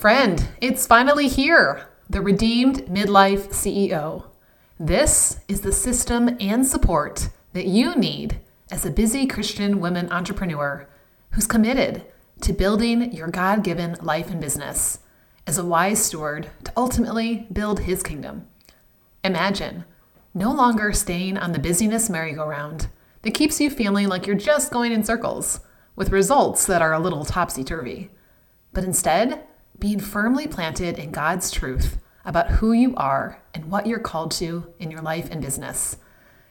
Friend, it's finally here the Redeemed Midlife CEO. This is the system and support that you need as a busy Christian women entrepreneur who's committed to building your God given life and business as a wise steward to ultimately build his kingdom. Imagine no longer staying on the busyness merry-go-round that keeps you feeling like you're just going in circles with results that are a little topsy turvy, but instead being firmly planted in God's truth about who you are and what you're called to in your life and business.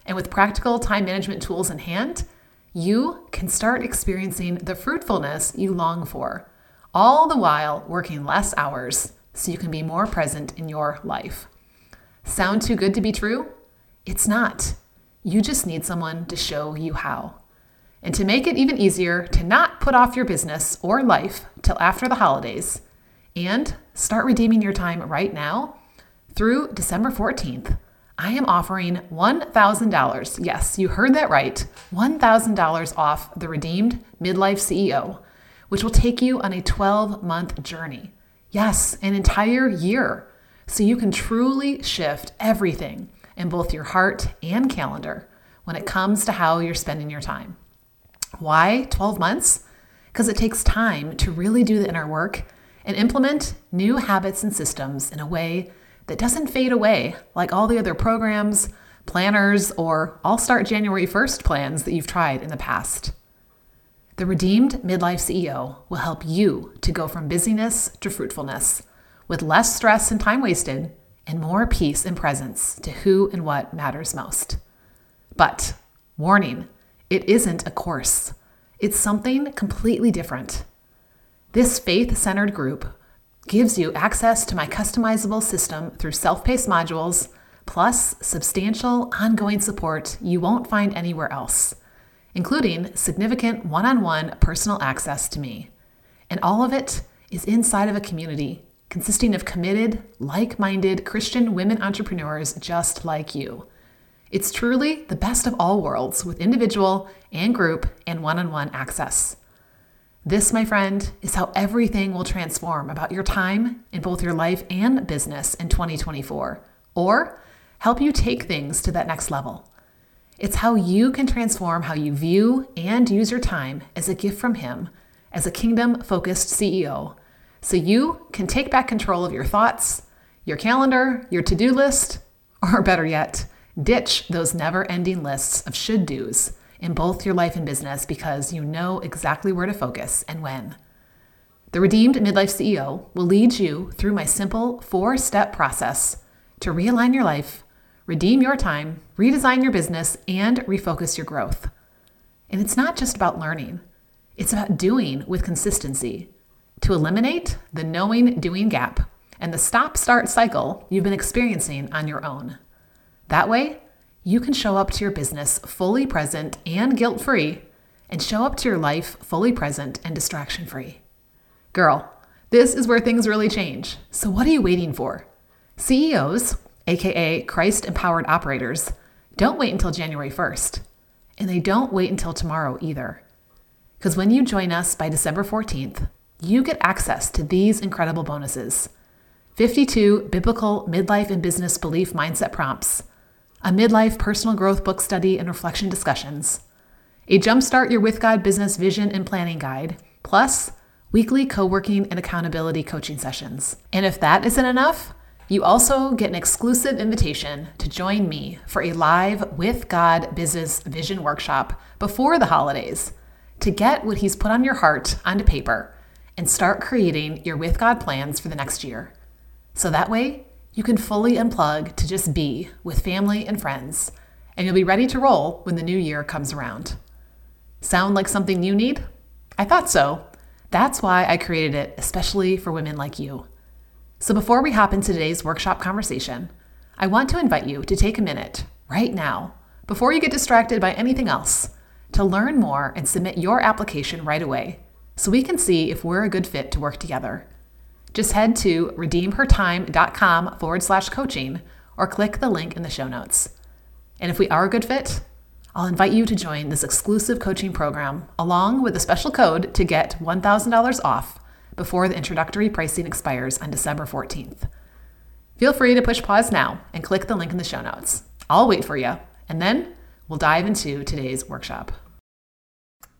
And with practical time management tools in hand, you can start experiencing the fruitfulness you long for, all the while working less hours so you can be more present in your life. Sound too good to be true? It's not. You just need someone to show you how. And to make it even easier to not put off your business or life till after the holidays and start redeeming your time right now through December 14th, I am offering $1,000. Yes, you heard that right. $1,000 off the Redeemed Midlife CEO, which will take you on a 12 month journey. Yes, an entire year. So you can truly shift everything in both your heart and calendar when it comes to how you're spending your time. Why 12 months? Because it takes time to really do the inner work and implement new habits and systems in a way that doesn't fade away like all the other programs, planners, or I'll start January 1st plans that you've tried in the past. The Redeemed Midlife CEO will help you to go from busyness to fruitfulness with less stress and time wasted and more peace and presence to who and what matters most. But, warning, it isn't a course. It's something completely different. This faith centered group gives you access to my customizable system through self paced modules, plus substantial ongoing support you won't find anywhere else, including significant one on one personal access to me. And all of it is inside of a community consisting of committed, like minded Christian women entrepreneurs just like you. It's truly the best of all worlds with individual and group and one on one access. This, my friend, is how everything will transform about your time in both your life and business in 2024, or help you take things to that next level. It's how you can transform how you view and use your time as a gift from Him as a kingdom focused CEO, so you can take back control of your thoughts, your calendar, your to do list, or better yet, ditch those never ending lists of should do's in both your life and business because you know exactly where to focus and when. The Redeemed Midlife CEO will lead you through my simple four step process to realign your life, redeem your time, redesign your business, and refocus your growth. And it's not just about learning, it's about doing with consistency to eliminate the knowing doing gap and the stop start cycle you've been experiencing on your own. That way, you can show up to your business fully present and guilt free, and show up to your life fully present and distraction free. Girl, this is where things really change. So, what are you waiting for? CEOs, aka Christ empowered operators, don't wait until January 1st. And they don't wait until tomorrow either. Because when you join us by December 14th, you get access to these incredible bonuses 52 biblical midlife and business belief mindset prompts a midlife personal growth book study and reflection discussions, a Jumpstart Your With God business vision and planning guide, plus weekly co working and accountability coaching sessions. And if that isn't enough, you also get an exclusive invitation to join me for a live With God business vision workshop before the holidays to get what He's put on your heart onto paper and start creating your With God plans for the next year. So that way, you can fully unplug to just be with family and friends, and you'll be ready to roll when the new year comes around. Sound like something you need? I thought so. That's why I created it, especially for women like you. So before we hop into today's workshop conversation, I want to invite you to take a minute right now, before you get distracted by anything else, to learn more and submit your application right away so we can see if we're a good fit to work together. Just head to redeemhertime.com forward slash coaching or click the link in the show notes. And if we are a good fit, I'll invite you to join this exclusive coaching program along with a special code to get $1,000 off before the introductory pricing expires on December 14th. Feel free to push pause now and click the link in the show notes. I'll wait for you, and then we'll dive into today's workshop.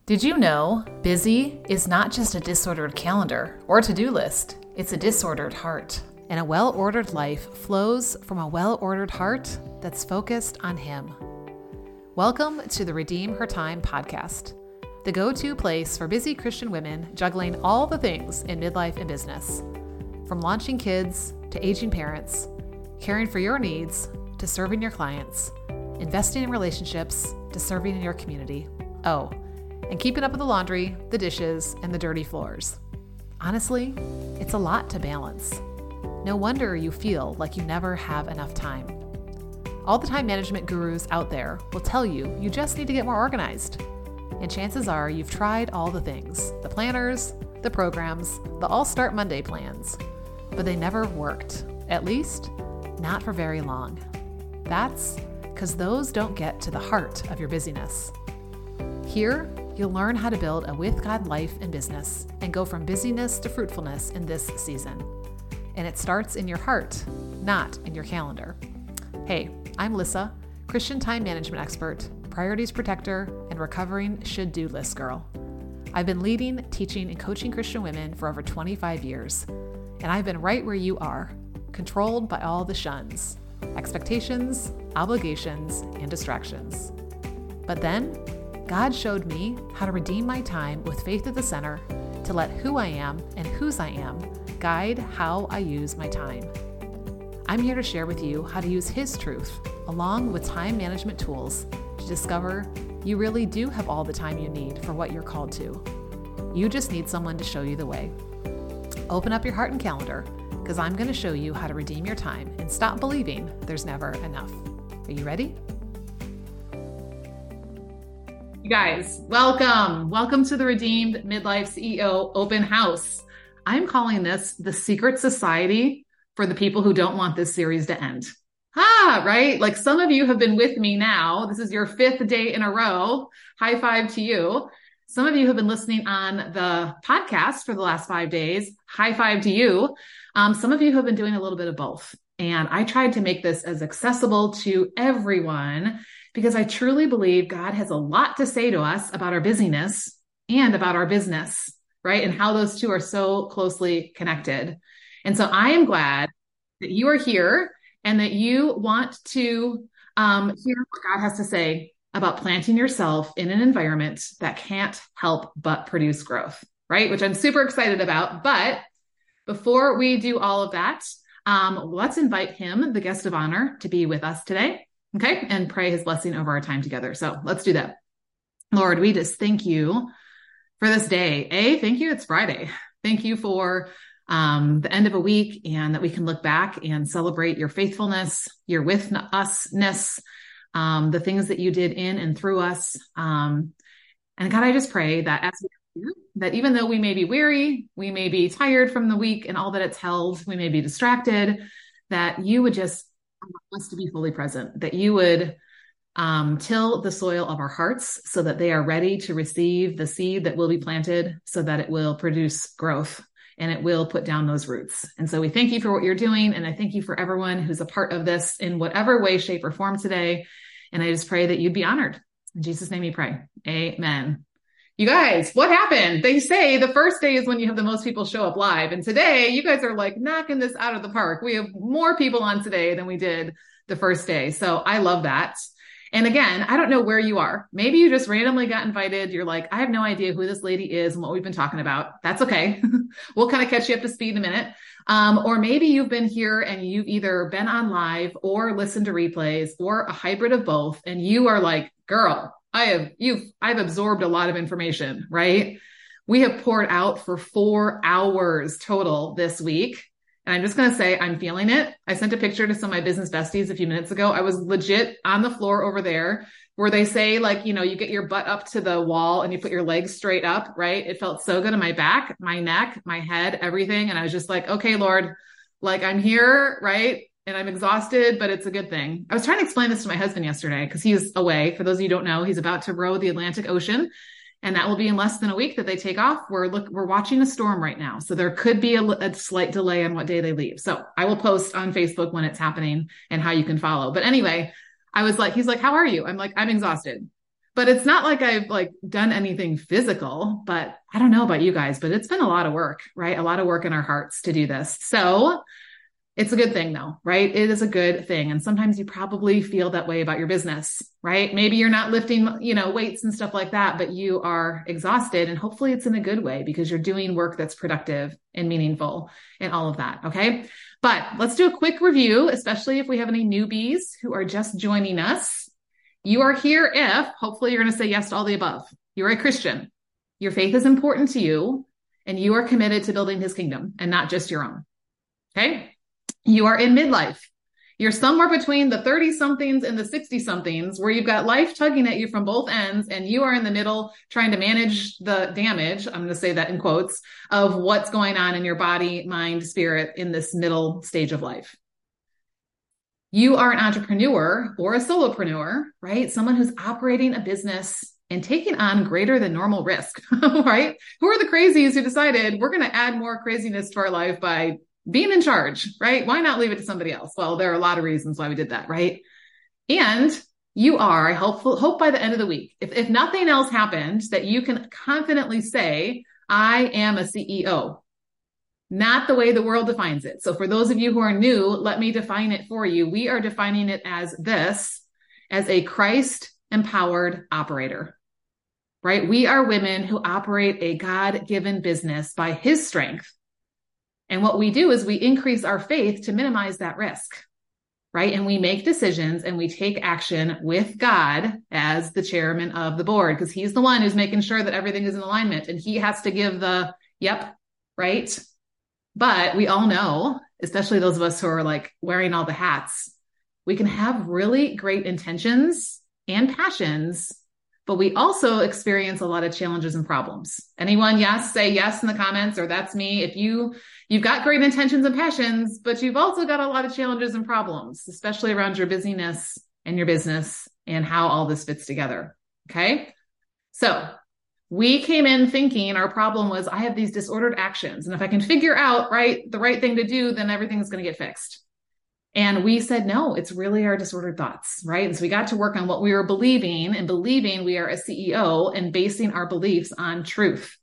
Did you know busy is not just a disordered calendar or to do list, it's a disordered heart. And a well ordered life flows from a well ordered heart that's focused on Him. Welcome to the Redeem Her Time podcast, the go to place for busy Christian women juggling all the things in midlife and business. From launching kids to aging parents, caring for your needs to serving your clients, investing in relationships to serving in your community. Oh, and keeping up with the laundry, the dishes, and the dirty floors. Honestly, it's a lot to balance. No wonder you feel like you never have enough time. All the time management gurus out there will tell you you just need to get more organized. And chances are you've tried all the things the planners, the programs, the All Start Monday plans, but they never worked, at least, not for very long. That's because those don't get to the heart of your busyness. Here, you'll learn how to build a with God life and business and go from busyness to fruitfulness in this season. And it starts in your heart, not in your calendar. Hey, I'm Lissa, Christian time management expert, priorities protector, and recovering should do list girl. I've been leading, teaching, and coaching Christian women for over 25 years, and I've been right where you are, controlled by all the shuns expectations, obligations, and distractions. But then, God showed me how to redeem my time with faith at the center to let who I am and whose I am guide how I use my time. I'm here to share with you how to use His truth along with time management tools to discover you really do have all the time you need for what you're called to. You just need someone to show you the way. Open up your heart and calendar because I'm going to show you how to redeem your time and stop believing there's never enough. Are you ready? Guys, welcome. Welcome to the Redeemed Midlife CEO Open House. I'm calling this the secret society for the people who don't want this series to end. Ah, right? Like some of you have been with me now. This is your fifth day in a row. High five to you. Some of you have been listening on the podcast for the last five days. High five to you. Um, some of you have been doing a little bit of both. And I tried to make this as accessible to everyone because I truly believe God has a lot to say to us about our busyness and about our business, right? And how those two are so closely connected. And so I am glad that you are here and that you want to um, hear what God has to say about planting yourself in an environment that can't help but produce growth, right? Which I'm super excited about. But before we do all of that, um, let's invite him, the guest of honor, to be with us today. Okay. And pray his blessing over our time together. So let's do that. Lord, we just thank you for this day. A, thank you. It's Friday. Thank you for um, the end of a week and that we can look back and celebrate your faithfulness, your with usness, um, the things that you did in and through us. Um, and God, I just pray that as we, that even though we may be weary, we may be tired from the week and all that it's held, we may be distracted, that you would just us to be fully present, that you would um, till the soil of our hearts so that they are ready to receive the seed that will be planted so that it will produce growth and it will put down those roots. And so we thank you for what you're doing. And I thank you for everyone who's a part of this in whatever way, shape, or form today. And I just pray that you'd be honored. In Jesus' name we pray. Amen. You guys, what happened? They say the first day is when you have the most people show up live. And today you guys are like knocking this out of the park. We have more people on today than we did the first day. So I love that. And again, I don't know where you are. Maybe you just randomly got invited. You're like, I have no idea who this lady is and what we've been talking about. That's okay. we'll kind of catch you up to speed in a minute. Um, or maybe you've been here and you've either been on live or listened to replays or a hybrid of both. And you are like, girl, I have, you've, I've absorbed a lot of information, right? We have poured out for four hours total this week. And I'm just going to say, I'm feeling it. I sent a picture to some of my business besties a few minutes ago. I was legit on the floor over there where they say, like, you know, you get your butt up to the wall and you put your legs straight up, right? It felt so good in my back, my neck, my head, everything. And I was just like, okay, Lord, like I'm here, right? And I'm exhausted, but it's a good thing. I was trying to explain this to my husband yesterday because he's away. For those of you don't know, he's about to row the Atlantic Ocean and that will be in less than a week that they take off. We're look, we're watching a storm right now. So there could be a, a, slight delay on what day they leave. So I will post on Facebook when it's happening and how you can follow. But anyway, I was like, he's like, how are you? I'm like, I'm exhausted, but it's not like I've like done anything physical, but I don't know about you guys, but it's been a lot of work, right? A lot of work in our hearts to do this. So it's a good thing though, right? It is a good thing. And sometimes you probably feel that way about your business, right? Maybe you're not lifting, you know, weights and stuff like that, but you are exhausted and hopefully it's in a good way because you're doing work that's productive and meaningful and all of that. Okay. But let's do a quick review, especially if we have any newbies who are just joining us. You are here if hopefully you're going to say yes to all the above. You're a Christian. Your faith is important to you and you are committed to building his kingdom and not just your own. Okay. You are in midlife. You're somewhere between the 30 somethings and the 60 somethings where you've got life tugging at you from both ends and you are in the middle trying to manage the damage. I'm going to say that in quotes of what's going on in your body, mind, spirit in this middle stage of life. You are an entrepreneur or a solopreneur, right? Someone who's operating a business and taking on greater than normal risk, right? Who are the crazies who decided we're going to add more craziness to our life by being in charge, right? Why not leave it to somebody else? Well, there are a lot of reasons why we did that, right? And you are, I hope, hope by the end of the week, if, if nothing else happened, that you can confidently say, I am a CEO, not the way the world defines it. So for those of you who are new, let me define it for you. We are defining it as this, as a Christ empowered operator, right? We are women who operate a God given business by his strength and what we do is we increase our faith to minimize that risk, right? And we make decisions and we take action with God as the chairman of the board because he's the one who's making sure that everything is in alignment and he has to give the yep, right? But we all know, especially those of us who are like wearing all the hats, we can have really great intentions and passions but we also experience a lot of challenges and problems. Anyone, yes, say yes in the comments, or that's me. If you you've got great intentions and passions, but you've also got a lot of challenges and problems, especially around your busyness and your business and how all this fits together. Okay. So we came in thinking our problem was I have these disordered actions. And if I can figure out right the right thing to do, then everything's going to get fixed. And we said, no, it's really our disordered thoughts, right? And so we got to work on what we were believing and believing we are a CEO and basing our beliefs on truth.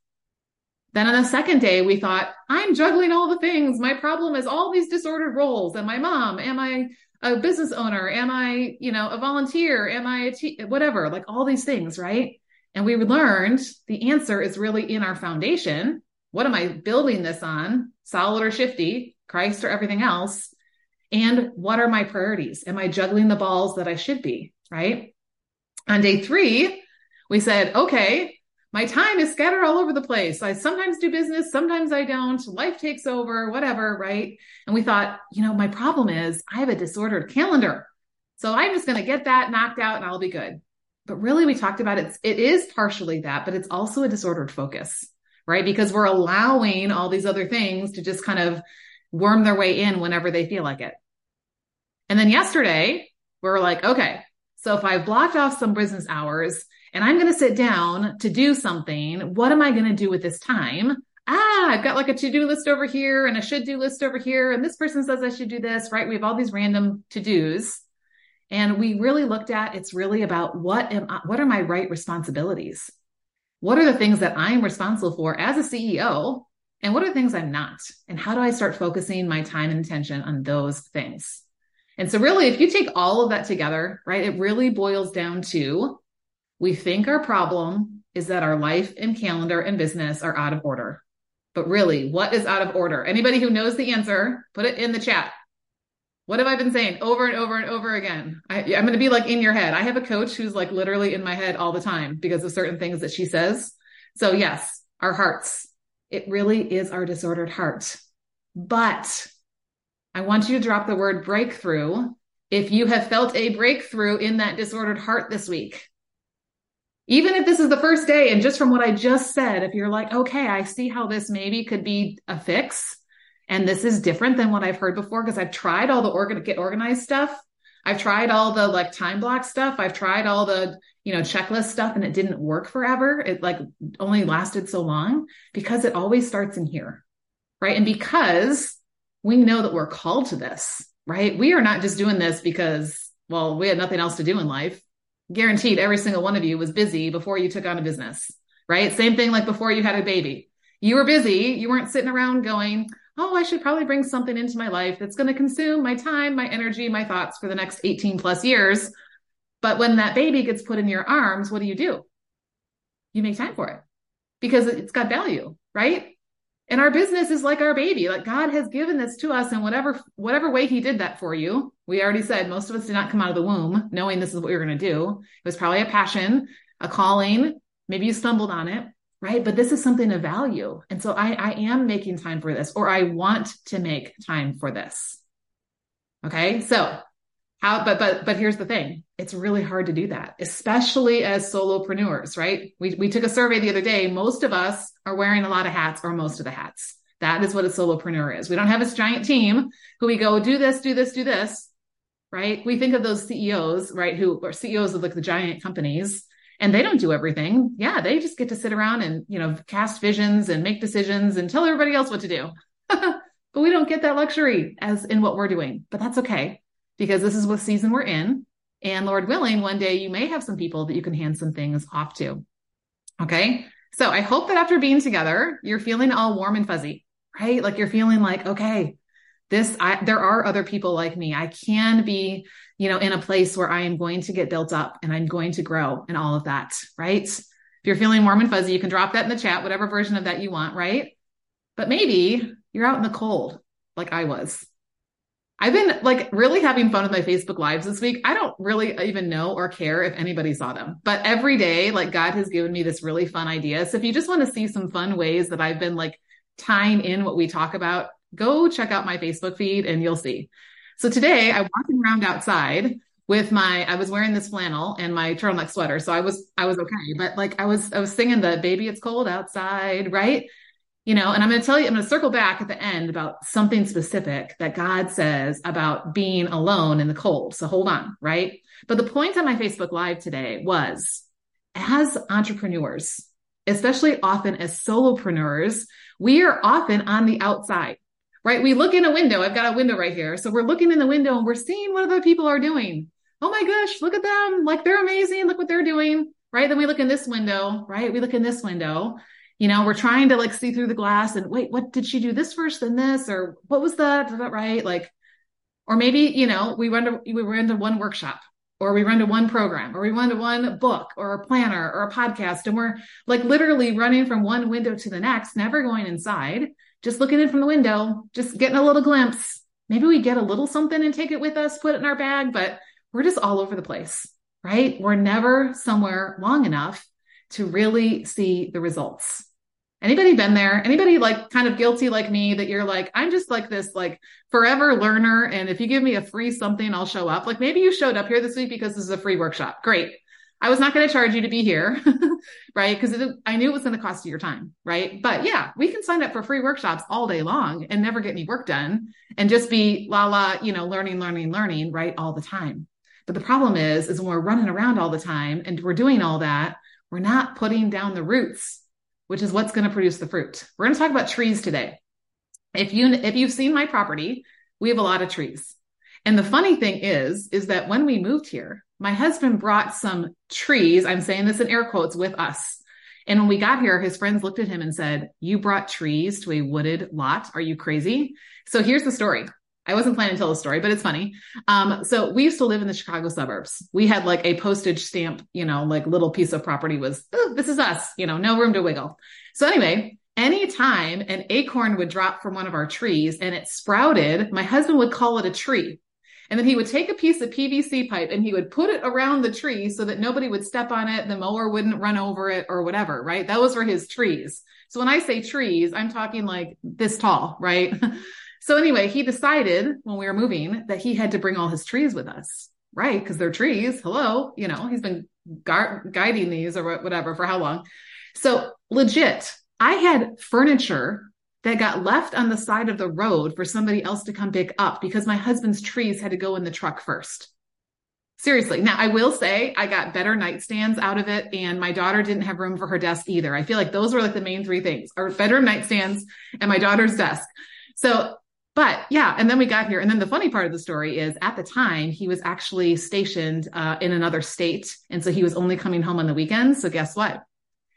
Then on the second day, we thought, I'm juggling all the things. My problem is all these disordered roles. Am I mom? Am I a business owner? Am I, you know, a volunteer? Am I a te- whatever, like all these things, right? And we learned the answer is really in our foundation. What am I building this on? Solid or shifty, Christ or everything else? And what are my priorities? Am I juggling the balls that I should be? Right. On day three, we said, okay, my time is scattered all over the place. I sometimes do business, sometimes I don't. Life takes over, whatever. Right. And we thought, you know, my problem is I have a disordered calendar. So I'm just going to get that knocked out and I'll be good. But really, we talked about it. It is partially that, but it's also a disordered focus, right? Because we're allowing all these other things to just kind of worm their way in whenever they feel like it. And then yesterday, we were like, okay, so if I've blocked off some business hours and I'm going to sit down to do something, what am I going to do with this time? Ah, I've got like a to do list over here and a should do list over here. And this person says I should do this, right? We have all these random to dos. And we really looked at it's really about what am I, what are my right responsibilities? What are the things that I'm responsible for as a CEO and what are things I'm not? And how do I start focusing my time and attention on those things? And so, really, if you take all of that together, right, it really boils down to we think our problem is that our life and calendar and business are out of order. But really, what is out of order? Anybody who knows the answer, put it in the chat. What have I been saying over and over and over again? I, am going to be like in your head. I have a coach who's like literally in my head all the time because of certain things that she says. So, yes, our hearts, it really is our disordered heart. But I want you to drop the word breakthrough if you have felt a breakthrough in that disordered heart this week. Even if this is the first day, and just from what I just said, if you're like, okay, I see how this maybe could be a fix, and this is different than what I've heard before because I've tried all the organ- get organized stuff. I've tried all the like time block stuff. I've tried all the, you know, checklist stuff and it didn't work forever. It like only lasted so long because it always starts in here. Right. And because we know that we're called to this, right? We are not just doing this because, well, we had nothing else to do in life. Guaranteed every single one of you was busy before you took on a business, right? Same thing like before you had a baby. You were busy. You weren't sitting around going, oh, I should probably bring something into my life that's going to consume my time, my energy, my thoughts for the next 18 plus years. But when that baby gets put in your arms, what do you do? You make time for it because it's got value, right? And our business is like our baby. Like God has given this to us in whatever whatever way he did that for you. We already said most of us did not come out of the womb knowing this is what we were going to do. It was probably a passion, a calling. Maybe you stumbled on it right? But this is something of value. And so I, I am making time for this, or I want to make time for this. Okay. So how, but, but, but here's the thing. It's really hard to do that, especially as solopreneurs, right? We, we took a survey the other day. Most of us are wearing a lot of hats or most of the hats. That is what a solopreneur is. We don't have this giant team who we go do this, do this, do this, right? We think of those CEOs, right? Who are CEOs of like the giant companies and they don't do everything. Yeah, they just get to sit around and, you know, cast visions and make decisions and tell everybody else what to do. but we don't get that luxury as in what we're doing. But that's okay because this is what season we're in. And Lord willing, one day you may have some people that you can hand some things off to. Okay. So I hope that after being together, you're feeling all warm and fuzzy, right? Like you're feeling like, okay, this, I, there are other people like me. I can be you know, in a place where I am going to get built up and I'm going to grow and all of that, right? If you're feeling warm and fuzzy, you can drop that in the chat, whatever version of that you want, right? But maybe you're out in the cold like I was. I've been like really having fun with my Facebook lives this week. I don't really even know or care if anybody saw them, but every day, like God has given me this really fun idea. So if you just want to see some fun ways that I've been like tying in what we talk about, go check out my Facebook feed and you'll see. So today I'm walking around outside with my I was wearing this flannel and my turtleneck sweater. So I was I was okay. But like I was I was singing the baby it's cold outside, right? You know, and I'm going to tell you I'm going to circle back at the end about something specific that God says about being alone in the cold. So hold on, right? But the point on my Facebook live today was as entrepreneurs, especially often as solopreneurs, we are often on the outside right? We look in a window. I've got a window right here. So we're looking in the window and we're seeing what other people are doing. Oh my gosh, look at them. Like they're amazing. Look what they're doing. Right. Then we look in this window, right? We look in this window. You know, we're trying to like see through the glass and wait, what did she do this first then this? Or what was that? Right. Like, or maybe, you know, we run to, we run to one workshop or we run to one program or we run to one book or a planner or a podcast and we're like literally running from one window to the next, never going inside just looking in from the window, just getting a little glimpse. Maybe we get a little something and take it with us, put it in our bag, but we're just all over the place, right? We're never somewhere long enough to really see the results. Anybody been there? Anybody like kind of guilty like me that you're like, I'm just like this like forever learner. And if you give me a free something, I'll show up. Like maybe you showed up here this week because this is a free workshop. Great. I was not going to charge you to be here, right? Because I knew it was going to cost you your time, right? But yeah, we can sign up for free workshops all day long and never get any work done and just be la la, you know, learning, learning, learning, right? All the time. But the problem is, is when we're running around all the time and we're doing all that, we're not putting down the roots, which is what's going to produce the fruit. We're going to talk about trees today. If you, if you've seen my property, we have a lot of trees. And the funny thing is, is that when we moved here, my husband brought some trees. I'm saying this in air quotes with us. And when we got here, his friends looked at him and said, You brought trees to a wooded lot. Are you crazy? So here's the story. I wasn't planning to tell the story, but it's funny. Um, so we used to live in the Chicago suburbs. We had like a postage stamp, you know, like little piece of property was, this is us, you know, no room to wiggle. So anyway, anytime an acorn would drop from one of our trees and it sprouted, my husband would call it a tree. And then he would take a piece of PVC pipe and he would put it around the tree so that nobody would step on it, the mower wouldn't run over it or whatever, right? Was for his trees. So when I say trees, I'm talking like this tall, right? so anyway, he decided when we were moving that he had to bring all his trees with us, right? Because they're trees. Hello, you know, he's been gu- guiding these or whatever for how long. So legit, I had furniture that got left on the side of the road for somebody else to come pick up because my husband's trees had to go in the truck first. Seriously. Now, I will say I got better nightstands out of it, and my daughter didn't have room for her desk either. I feel like those were like the main three things or better nightstands and my daughter's desk. So, but yeah, and then we got here. And then the funny part of the story is at the time, he was actually stationed uh, in another state. And so he was only coming home on the weekends. So, guess what?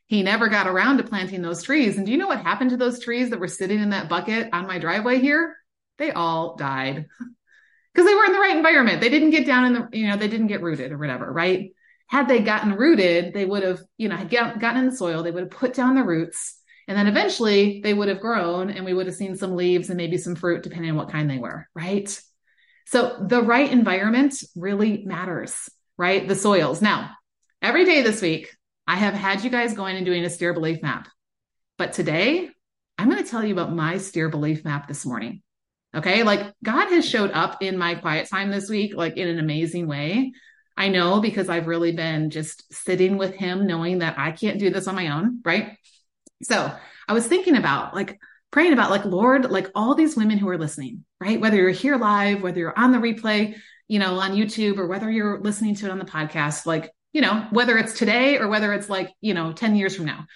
He never got around to planting those trees. And do you know what happened to those trees that were sitting in that bucket on my driveway here? They all died. because they were in the right environment. They didn't get down in the, you know, they didn't get rooted or whatever, right? Had they gotten rooted, they would have, you know, get, gotten in the soil, they would have put down the roots, and then eventually they would have grown and we would have seen some leaves and maybe some fruit, depending on what kind they were, right? So the right environment really matters, right? The soils. Now, every day this week, I have had you guys going and doing a steer belief map. But today, I'm going to tell you about my steer belief map this morning. Okay. Like God has showed up in my quiet time this week, like in an amazing way. I know because I've really been just sitting with him, knowing that I can't do this on my own. Right. So I was thinking about like praying about like, Lord, like all these women who are listening, right? Whether you're here live, whether you're on the replay, you know, on YouTube or whether you're listening to it on the podcast, like, you know, whether it's today or whether it's like, you know, 10 years from now.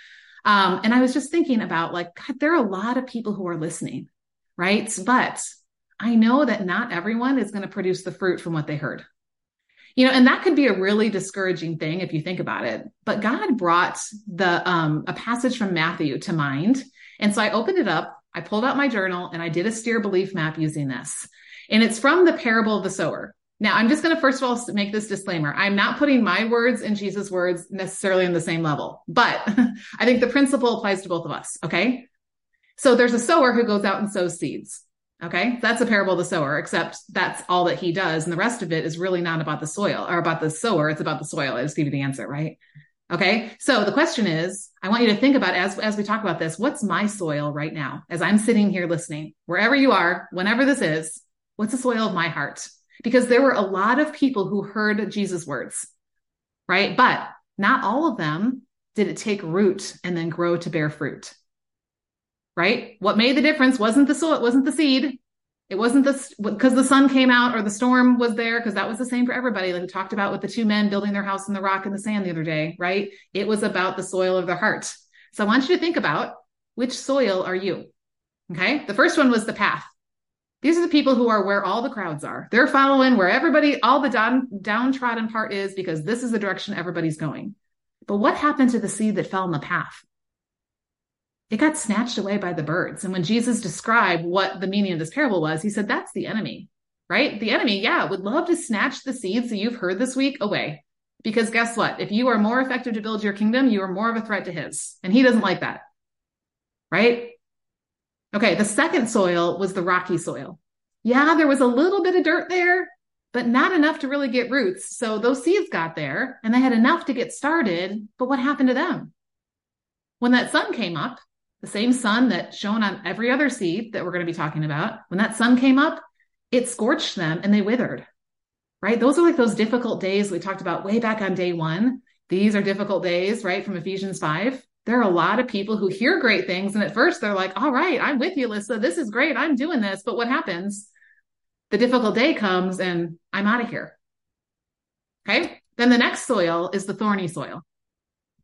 Um, and I was just thinking about like, God, there are a lot of people who are listening right? But I know that not everyone is going to produce the fruit from what they heard. You know, and that could be a really discouraging thing if you think about it. But God brought the um, a passage from Matthew to mind, and so I opened it up. I pulled out my journal and I did a steer belief map using this, and it's from the parable of the sower. Now, I'm just going to first of all make this disclaimer. I'm not putting my words and Jesus' words necessarily on the same level, but I think the principle applies to both of us. Okay. So there's a sower who goes out and sows seeds. Okay. That's a parable of the sower, except that's all that he does. And the rest of it is really not about the soil or about the sower. It's about the soil. I just give you the answer, right? Okay. So the question is, I want you to think about as, as we talk about this, what's my soil right now? As I'm sitting here listening, wherever you are, whenever this is, what's the soil of my heart? Because there were a lot of people who heard Jesus' words, right? But not all of them did it take root and then grow to bear fruit right? What made the difference wasn't the soil, it wasn't the seed. It wasn't the because the sun came out or the storm was there because that was the same for everybody. Like we talked about with the two men building their house in the rock and the sand the other day, right? It was about the soil of their heart. So I want you to think about which soil are you? Okay. The first one was the path. These are the people who are where all the crowds are. They're following where everybody, all the down, downtrodden part is because this is the direction everybody's going. But what happened to the seed that fell in the path? It got snatched away by the birds. And when Jesus described what the meaning of this parable was, he said, that's the enemy, right? The enemy, yeah, would love to snatch the seeds that you've heard this week away. Because guess what? If you are more effective to build your kingdom, you are more of a threat to his. And he doesn't like that, right? Okay, the second soil was the rocky soil. Yeah, there was a little bit of dirt there, but not enough to really get roots. So those seeds got there and they had enough to get started. But what happened to them? When that sun came up, the same sun that shone on every other seed that we're going to be talking about, when that sun came up, it scorched them and they withered. Right? Those are like those difficult days we talked about way back on day one. These are difficult days, right? From Ephesians 5. There are a lot of people who hear great things. And at first they're like, all right, I'm with you, Lissa. This is great. I'm doing this. But what happens? The difficult day comes and I'm out of here. Okay. Then the next soil is the thorny soil.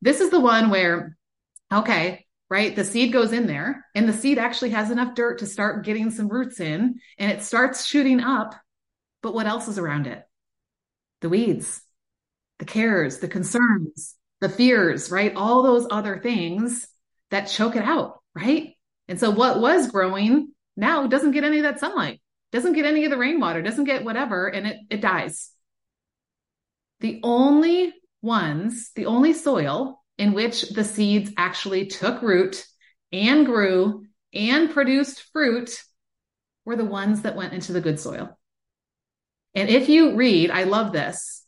This is the one where, okay, right? The seed goes in there and the seed actually has enough dirt to start getting some roots in and it starts shooting up. But what else is around it? The weeds, the cares, the concerns, the fears, right? All those other things that choke it out, right? And so what was growing now doesn't get any of that sunlight, doesn't get any of the rainwater, doesn't get whatever, and it, it dies. The only ones, the only soil in which the seeds actually took root and grew and produced fruit were the ones that went into the good soil. And if you read, I love this,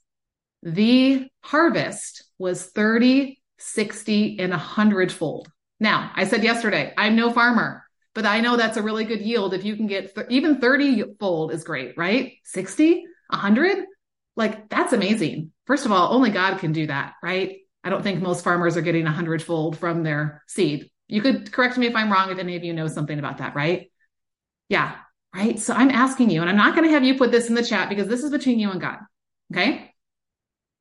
the harvest was 30, 60, and 100 fold. Now, I said yesterday, I'm no farmer, but I know that's a really good yield. If you can get th- even 30 fold is great, right? 60, 100? Like that's amazing. First of all, only God can do that, right? I don't think most farmers are getting a hundredfold from their seed. You could correct me if I'm wrong, if any of you know something about that, right? Yeah, right. So I'm asking you, and I'm not going to have you put this in the chat because this is between you and God. Okay.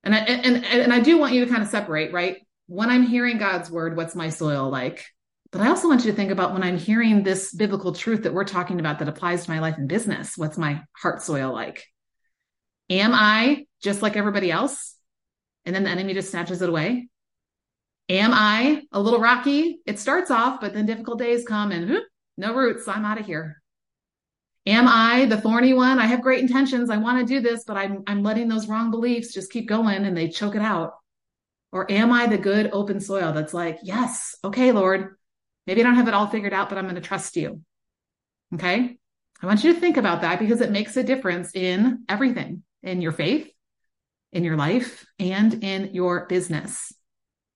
And I, and, and I do want you to kind of separate, right? When I'm hearing God's word, what's my soil like? But I also want you to think about when I'm hearing this biblical truth that we're talking about that applies to my life and business, what's my heart soil like? Am I just like everybody else? And then the enemy just snatches it away? Am I a little rocky? It starts off, but then difficult days come and whoop, no roots. I'm out of here. Am I the thorny one? I have great intentions. I want to do this, but I'm, I'm letting those wrong beliefs just keep going and they choke it out. Or am I the good open soil that's like, yes, okay, Lord, maybe I don't have it all figured out, but I'm going to trust you. Okay. I want you to think about that because it makes a difference in everything in your faith, in your life, and in your business.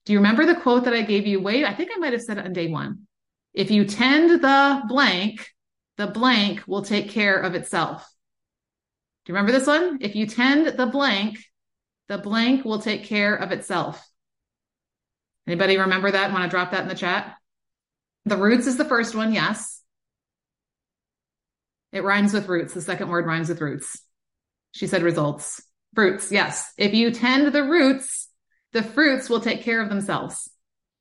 Do you remember the quote that I gave you? Wait, I think I might have said it on day one. If you tend the blank, the blank will take care of itself. Do you remember this one? If you tend the blank, the blank will take care of itself. Anybody remember that? Want to drop that in the chat? The roots is the first one. Yes. It rhymes with roots. The second word rhymes with roots. She said results. Fruits. Yes. If you tend the roots, the fruits will take care of themselves,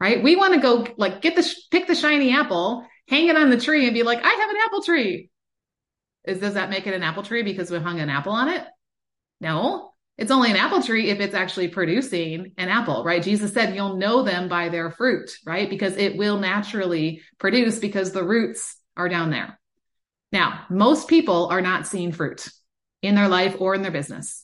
right? We want to go like get the, pick the shiny apple, hang it on the tree and be like, I have an apple tree. Is, does that make it an apple tree because we hung an apple on it? No, it's only an apple tree if it's actually producing an apple, right? Jesus said you'll know them by their fruit, right? Because it will naturally produce because the roots are down there. Now, most people are not seeing fruit in their life or in their business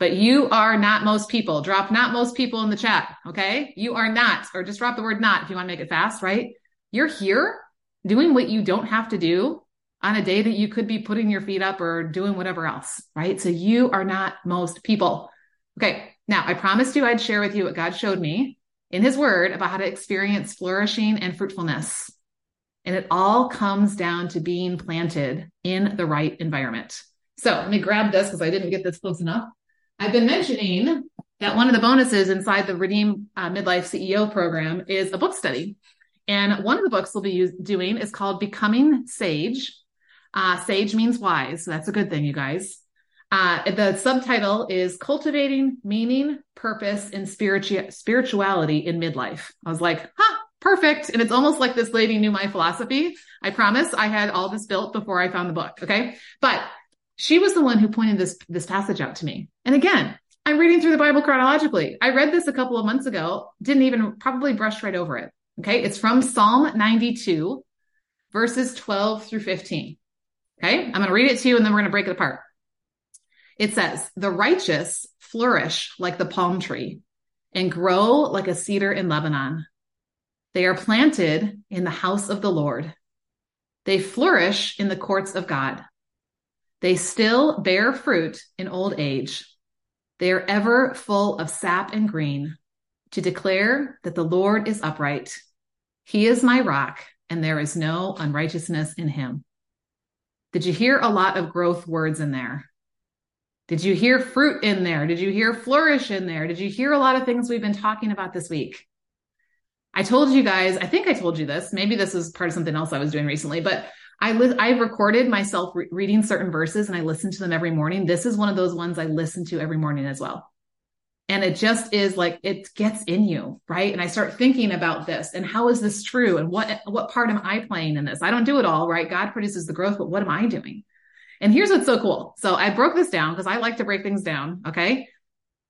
but you are not most people. Drop not most people in the chat. Okay. You are not, or just drop the word not if you want to make it fast, right? You're here doing what you don't have to do on a day that you could be putting your feet up or doing whatever else, right? So you are not most people. Okay. Now I promised you I'd share with you what God showed me in his word about how to experience flourishing and fruitfulness. And it all comes down to being planted in the right environment. So let me grab this because I didn't get this close enough. I've been mentioning that one of the bonuses inside the Redeem uh, Midlife CEO program is a book study. And one of the books we'll be use, doing is called Becoming Sage. Uh, sage means wise. So that's a good thing, you guys. Uh, the subtitle is Cultivating Meaning, Purpose, and Spiritu- Spirituality in Midlife. I was like, huh, perfect. And it's almost like this lady knew my philosophy. I promise I had all this built before I found the book. Okay. But she was the one who pointed this, this passage out to me. And again, I'm reading through the Bible chronologically. I read this a couple of months ago, didn't even probably brush right over it. Okay. It's from Psalm 92, verses 12 through 15. Okay. I'm going to read it to you and then we're going to break it apart. It says, the righteous flourish like the palm tree and grow like a cedar in Lebanon. They are planted in the house of the Lord. They flourish in the courts of God. They still bear fruit in old age. They are ever full of sap and green to declare that the Lord is upright. He is my rock and there is no unrighteousness in him. Did you hear a lot of growth words in there? Did you hear fruit in there? Did you hear flourish in there? Did you hear a lot of things we've been talking about this week? I told you guys, I think I told you this. Maybe this is part of something else I was doing recently, but I li- I recorded myself re- reading certain verses and I listen to them every morning. This is one of those ones I listen to every morning as well. And it just is like it gets in you, right? And I start thinking about this and how is this true and what what part am I playing in this? I don't do it all, right? God produces the growth, but what am I doing? And here's what's so cool. So I broke this down because I like to break things down, okay?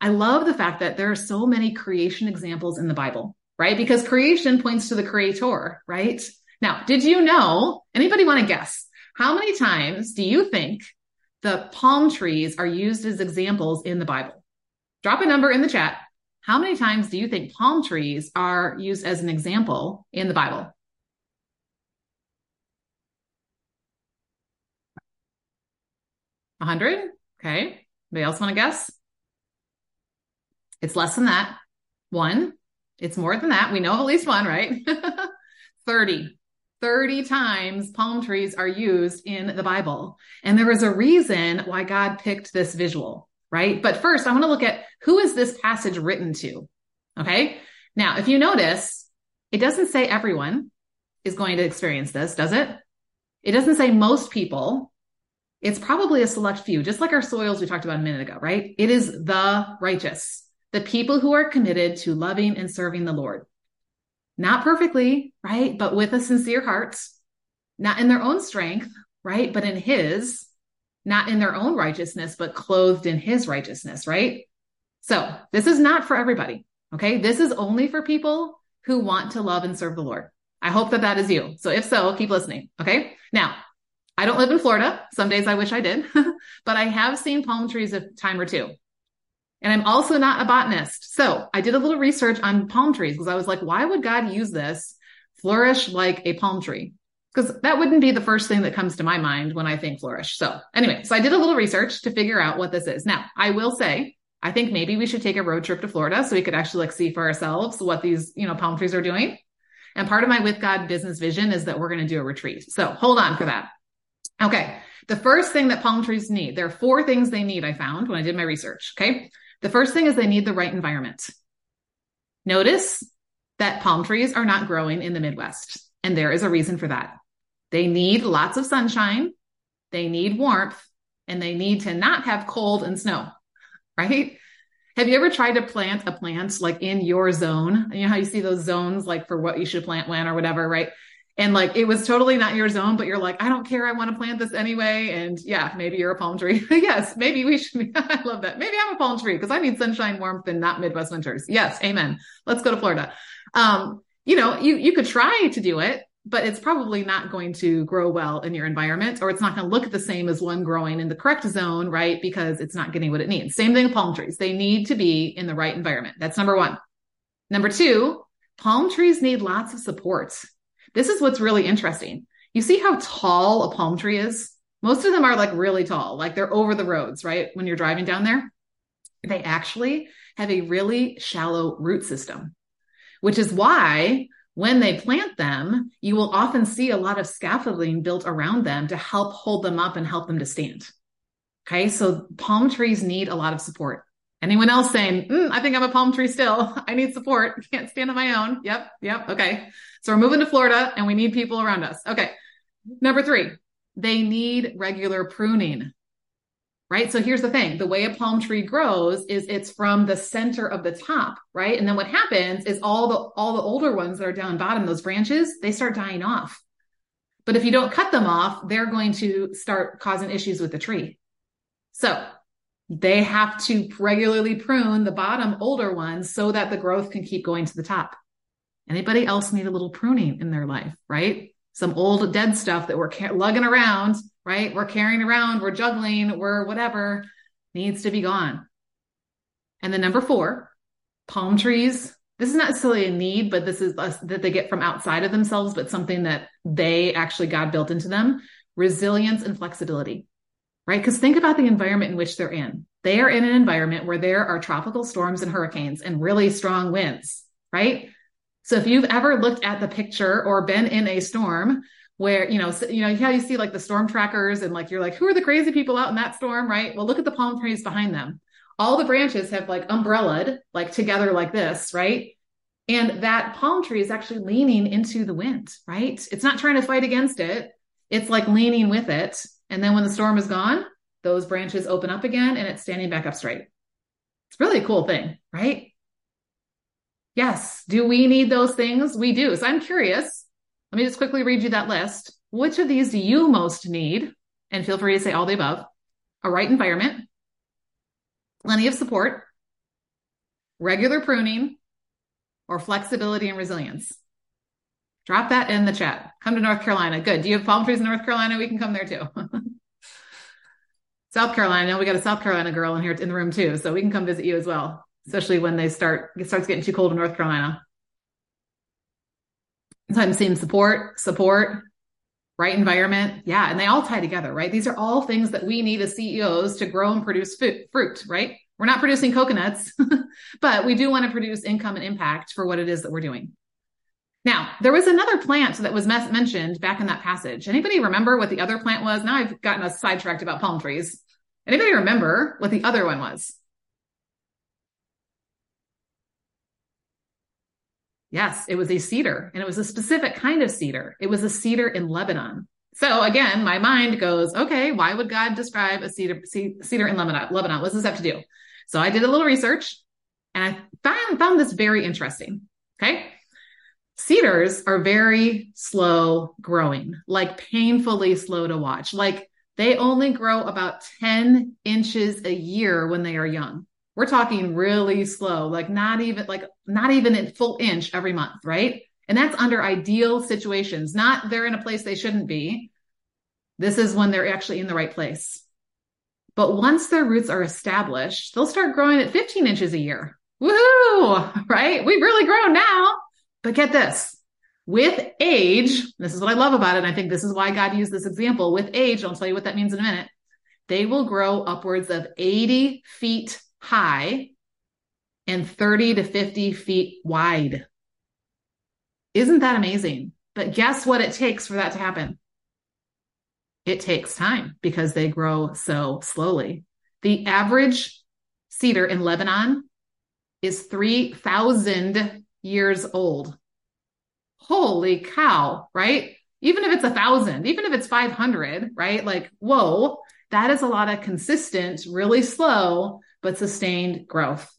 I love the fact that there are so many creation examples in the Bible, right? Because creation points to the creator, right? Now, did you know, anybody want to guess? How many times do you think the palm trees are used as examples in the Bible? Drop a number in the chat. How many times do you think palm trees are used as an example in the Bible? A hundred? Okay. Anybody else want to guess? It's less than that. One. It's more than that. We know of at least one, right? 30. 30 times palm trees are used in the Bible. And there is a reason why God picked this visual, right? But first, I want to look at who is this passage written to? Okay. Now, if you notice, it doesn't say everyone is going to experience this, does it? It doesn't say most people. it's probably a select few, just like our soils we talked about a minute ago, right? It is the righteous, the people who are committed to loving and serving the Lord. Not perfectly, right? But with a sincere heart, not in their own strength, right? But in His, not in their own righteousness, but clothed in His righteousness, right? So this is not for everybody. Okay. This is only for people who want to love and serve the Lord. I hope that that is you. So if so, keep listening. Okay. Now, I don't live in Florida. Some days I wish I did, but I have seen palm trees a time or two. And I'm also not a botanist. So I did a little research on palm trees because I was like, why would God use this flourish like a palm tree? Because that wouldn't be the first thing that comes to my mind when I think flourish. So anyway, so I did a little research to figure out what this is. Now I will say, I think maybe we should take a road trip to Florida so we could actually like see for ourselves what these, you know, palm trees are doing. And part of my with God business vision is that we're going to do a retreat. So hold on for that. Okay. The first thing that palm trees need, there are four things they need, I found when I did my research. Okay. The first thing is they need the right environment. Notice that palm trees are not growing in the Midwest. And there is a reason for that. They need lots of sunshine. They need warmth and they need to not have cold and snow, right? Have you ever tried to plant a plant like in your zone? You know how you see those zones like for what you should plant when or whatever, right? And like it was totally not your zone, but you're like, I don't care. I want to plant this anyway. And yeah, maybe you're a palm tree. yes, maybe we should. I love that. Maybe I'm a palm tree because I need sunshine, warmth, and not Midwest winters. Yes, amen. Let's go to Florida. Um, you know, you you could try to do it, but it's probably not going to grow well in your environment, or it's not going to look the same as one growing in the correct zone, right? Because it's not getting what it needs. Same thing with palm trees. They need to be in the right environment. That's number one. Number two, palm trees need lots of support. This is what's really interesting. You see how tall a palm tree is? Most of them are like really tall, like they're over the roads, right? When you're driving down there, they actually have a really shallow root system, which is why when they plant them, you will often see a lot of scaffolding built around them to help hold them up and help them to stand. Okay. So palm trees need a lot of support. Anyone else saying, mm, I think I'm a palm tree still. I need support. Can't stand on my own. Yep. Yep. Okay. So we're moving to Florida and we need people around us. Okay. Number three, they need regular pruning. Right. So here's the thing. The way a palm tree grows is it's from the center of the top. Right. And then what happens is all the, all the older ones that are down bottom, those branches, they start dying off. But if you don't cut them off, they're going to start causing issues with the tree. So they have to regularly prune the bottom older ones so that the growth can keep going to the top. Anybody else need a little pruning in their life, right? Some old dead stuff that we're lugging around, right? We're carrying around, we're juggling, we're whatever needs to be gone. And then number four, palm trees. This is not necessarily a need, but this is a, that they get from outside of themselves, but something that they actually God built into them. Resilience and flexibility right? Because think about the environment in which they're in. They are in an environment where there are tropical storms and hurricanes and really strong winds, right? So if you've ever looked at the picture or been in a storm where, you know, you know, how you see like the storm trackers and like, you're like, who are the crazy people out in that storm, right? Well, look at the palm trees behind them. All the branches have like umbrellaed, like together like this, right? And that palm tree is actually leaning into the wind, right? It's not trying to fight against it. It's like leaning with it. And then when the storm is gone, those branches open up again and it's standing back up straight. It's really a cool thing, right? Yes. Do we need those things? We do. So I'm curious. Let me just quickly read you that list. Which of these do you most need? And feel free to say all the above. A right environment, plenty of support, regular pruning, or flexibility and resilience. Drop that in the chat. Come to North Carolina. Good. Do you have palm trees in North Carolina? We can come there too. South Carolina. We got a South Carolina girl in here in the room too, so we can come visit you as well, especially when they start it starts getting too cold in North Carolina. So I'm seeing support, support, right environment. Yeah. And they all tie together, right? These are all things that we need as CEOs to grow and produce fruit, right? We're not producing coconuts, but we do want to produce income and impact for what it is that we're doing. Now, there was another plant that was mes- mentioned back in that passage. Anybody remember what the other plant was? Now I've gotten us sidetracked about palm trees. Anybody remember what the other one was? Yes, it was a cedar and it was a specific kind of cedar. It was a cedar in Lebanon. So again, my mind goes, okay, why would God describe a cedar, cedar in Lebanon? Lebanon? What does this have to do? So I did a little research and I found, found this very interesting. Okay. Cedars are very slow growing, like painfully slow to watch. Like they only grow about 10 inches a year when they are young. We're talking really slow, like not even like not even a full inch every month, right? And that's under ideal situations, not they're in a place they shouldn't be. This is when they're actually in the right place. But once their roots are established, they'll start growing at 15 inches a year. Woohoo! Right? We've really grown now. But get this. With age, this is what I love about it. I think this is why God used this example. With age, I'll tell you what that means in a minute. They will grow upwards of 80 feet high and 30 to 50 feet wide. Isn't that amazing? But guess what it takes for that to happen? It takes time because they grow so slowly. The average cedar in Lebanon is 3,000 years old. Holy cow, right? Even if it's a thousand, even if it's 500, right? Like, whoa, that is a lot of consistent, really slow, but sustained growth.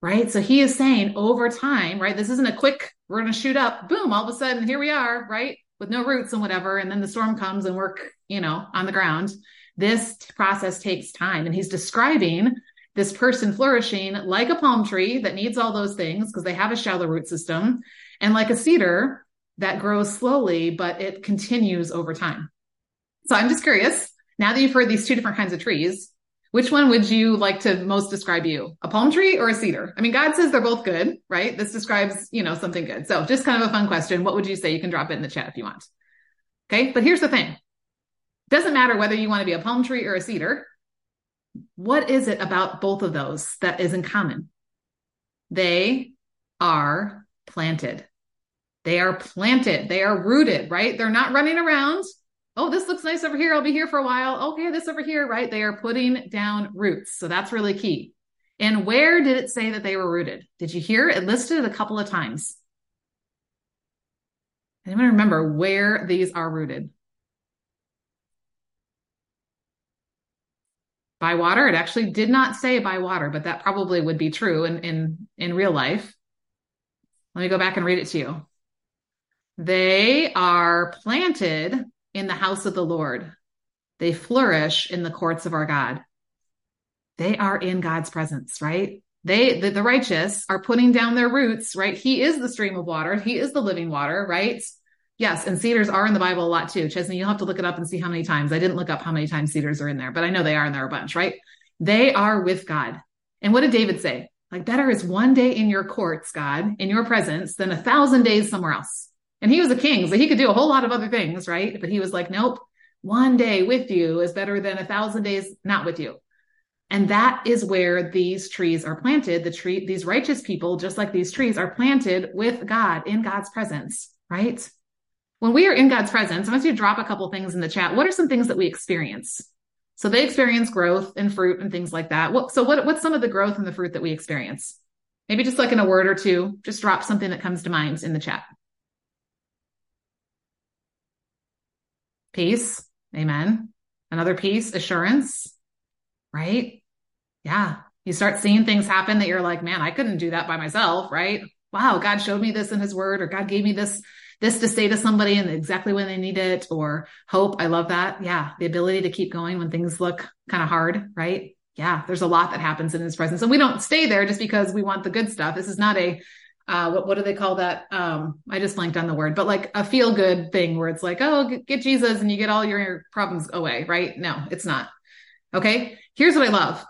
Right. So he is saying over time, right? This isn't a quick, we're going to shoot up, boom, all of a sudden, here we are, right? With no roots and whatever. And then the storm comes and we're, you know, on the ground. This process takes time. And he's describing this person flourishing like a palm tree that needs all those things because they have a shallow root system and like a cedar that grows slowly, but it continues over time. So I'm just curious now that you've heard these two different kinds of trees, which one would you like to most describe you? A palm tree or a cedar? I mean, God says they're both good, right? This describes, you know, something good. So just kind of a fun question. What would you say? You can drop it in the chat if you want. Okay. But here's the thing. Doesn't matter whether you want to be a palm tree or a cedar what is it about both of those that is in common? They are planted. They are planted. They are rooted, right? They're not running around. Oh, this looks nice over here. I'll be here for a while. Okay, this over here, right? They are putting down roots. So that's really key. And where did it say that they were rooted? Did you hear it listed it a couple of times? Anyone remember where these are rooted? By water. It actually did not say by water, but that probably would be true in, in, in real life. Let me go back and read it to you. They are planted in the house of the Lord. They flourish in the courts of our God. They are in God's presence, right? They, the, the righteous are putting down their roots, right? He is the stream of water. He is the living water, right? Yes, and cedars are in the Bible a lot too. Chesney, you'll have to look it up and see how many times. I didn't look up how many times cedars are in there, but I know they are in there a bunch, right? They are with God. And what did David say? Like, better is one day in your courts, God, in your presence, than a thousand days somewhere else. And he was a king, so he could do a whole lot of other things, right? But he was like, nope, one day with you is better than a thousand days not with you. And that is where these trees are planted. The tree, these righteous people, just like these trees, are planted with God in God's presence, right? When we are in God's presence, I want you to drop a couple things in the chat. What are some things that we experience? So they experience growth and fruit and things like that. What, so what, what's some of the growth and the fruit that we experience? Maybe just like in a word or two, just drop something that comes to mind in the chat. Peace. Amen. Another peace, assurance, right? Yeah. You start seeing things happen that you're like, man, I couldn't do that by myself, right? Wow, God showed me this in his word, or God gave me this this to say to somebody and exactly when they need it or hope. I love that. Yeah. The ability to keep going when things look kind of hard, right? Yeah. There's a lot that happens in his presence and we don't stay there just because we want the good stuff. This is not a, uh, what, what do they call that? Um, I just blanked on the word, but like a feel good thing where it's like, oh, get Jesus and you get all your problems away, right? No, it's not. Okay. Here's what I love.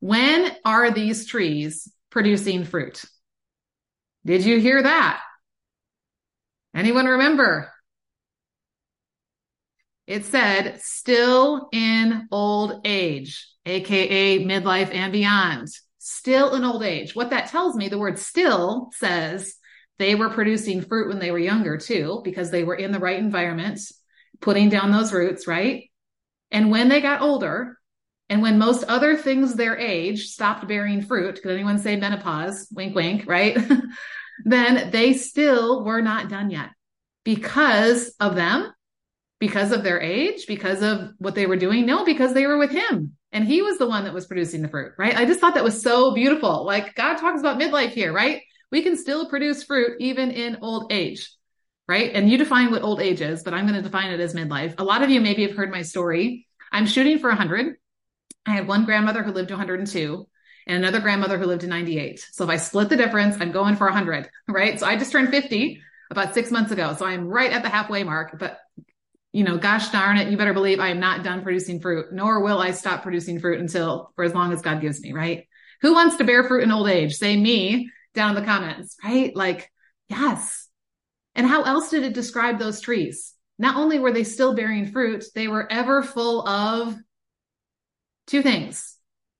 When are these trees producing fruit? Did you hear that? Anyone remember? It said still in old age, AKA midlife and beyond. Still in old age. What that tells me, the word still says they were producing fruit when they were younger too, because they were in the right environment, putting down those roots, right? And when they got older, and when most other things their age stopped bearing fruit, could anyone say menopause? Wink, wink, right? then they still were not done yet because of them because of their age, because of what they were doing. No, because they were with him and he was the one that was producing the fruit, right? I just thought that was so beautiful. Like God talks about midlife here, right? We can still produce fruit even in old age, right? And you define what old age is, but I'm going to define it as midlife. A lot of you maybe have heard my story. I'm shooting for 100. I had one grandmother who lived to 102 and another grandmother who lived to 98. So if I split the difference, I'm going for 100, right? So I just turned 50 about six months ago. So I'm right at the halfway mark, but you know, gosh darn it, you better believe I am not done producing fruit, nor will I stop producing fruit until for as long as God gives me, right? Who wants to bear fruit in old age? Say me down in the comments, right? Like, yes. And how else did it describe those trees? Not only were they still bearing fruit, they were ever full of two things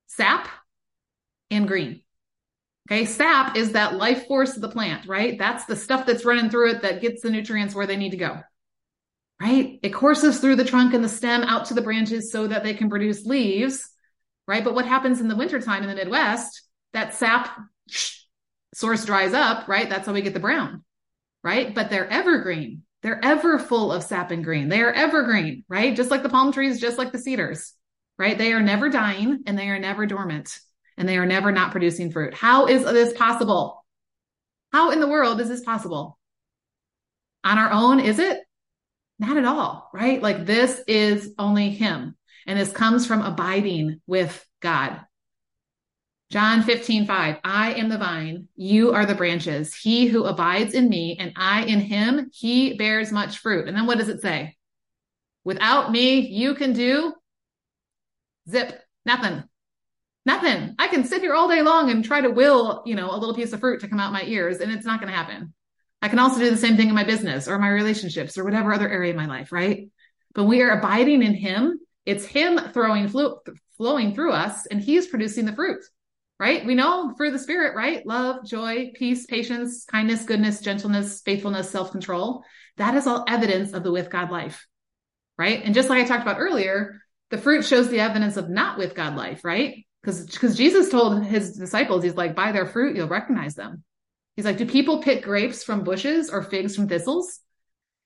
sap and green. Okay, sap is that life force of the plant, right? That's the stuff that's running through it that gets the nutrients where they need to go right? It courses through the trunk and the stem out to the branches so that they can produce leaves, right? But what happens in the wintertime in the Midwest? That sap source dries up, right? That's how we get the brown, right? But they're evergreen. They're ever full of sap and green. They are evergreen, right? Just like the palm trees, just like the cedars, right? They are never dying and they are never dormant and they are never not producing fruit. How is this possible? How in the world is this possible? On our own, is it? Not at all, right? Like this is only him. And this comes from abiding with God. John 15, 5. I am the vine, you are the branches. He who abides in me and I in him, he bears much fruit. And then what does it say? Without me, you can do zip, nothing. Nothing. I can sit here all day long and try to will, you know, a little piece of fruit to come out my ears, and it's not going to happen. I can also do the same thing in my business or my relationships or whatever other area of my life, right? But we are abiding in him. It's him throwing flu- flowing through us and he's producing the fruit, right? We know through the spirit, right? Love, joy, peace, patience, kindness, goodness, gentleness, faithfulness, self-control. That is all evidence of the with God life, right? And just like I talked about earlier, the fruit shows the evidence of not with God life, right? Because because Jesus told his disciples, he's like, by their fruit, you'll recognize them. He's like, do people pick grapes from bushes or figs from thistles?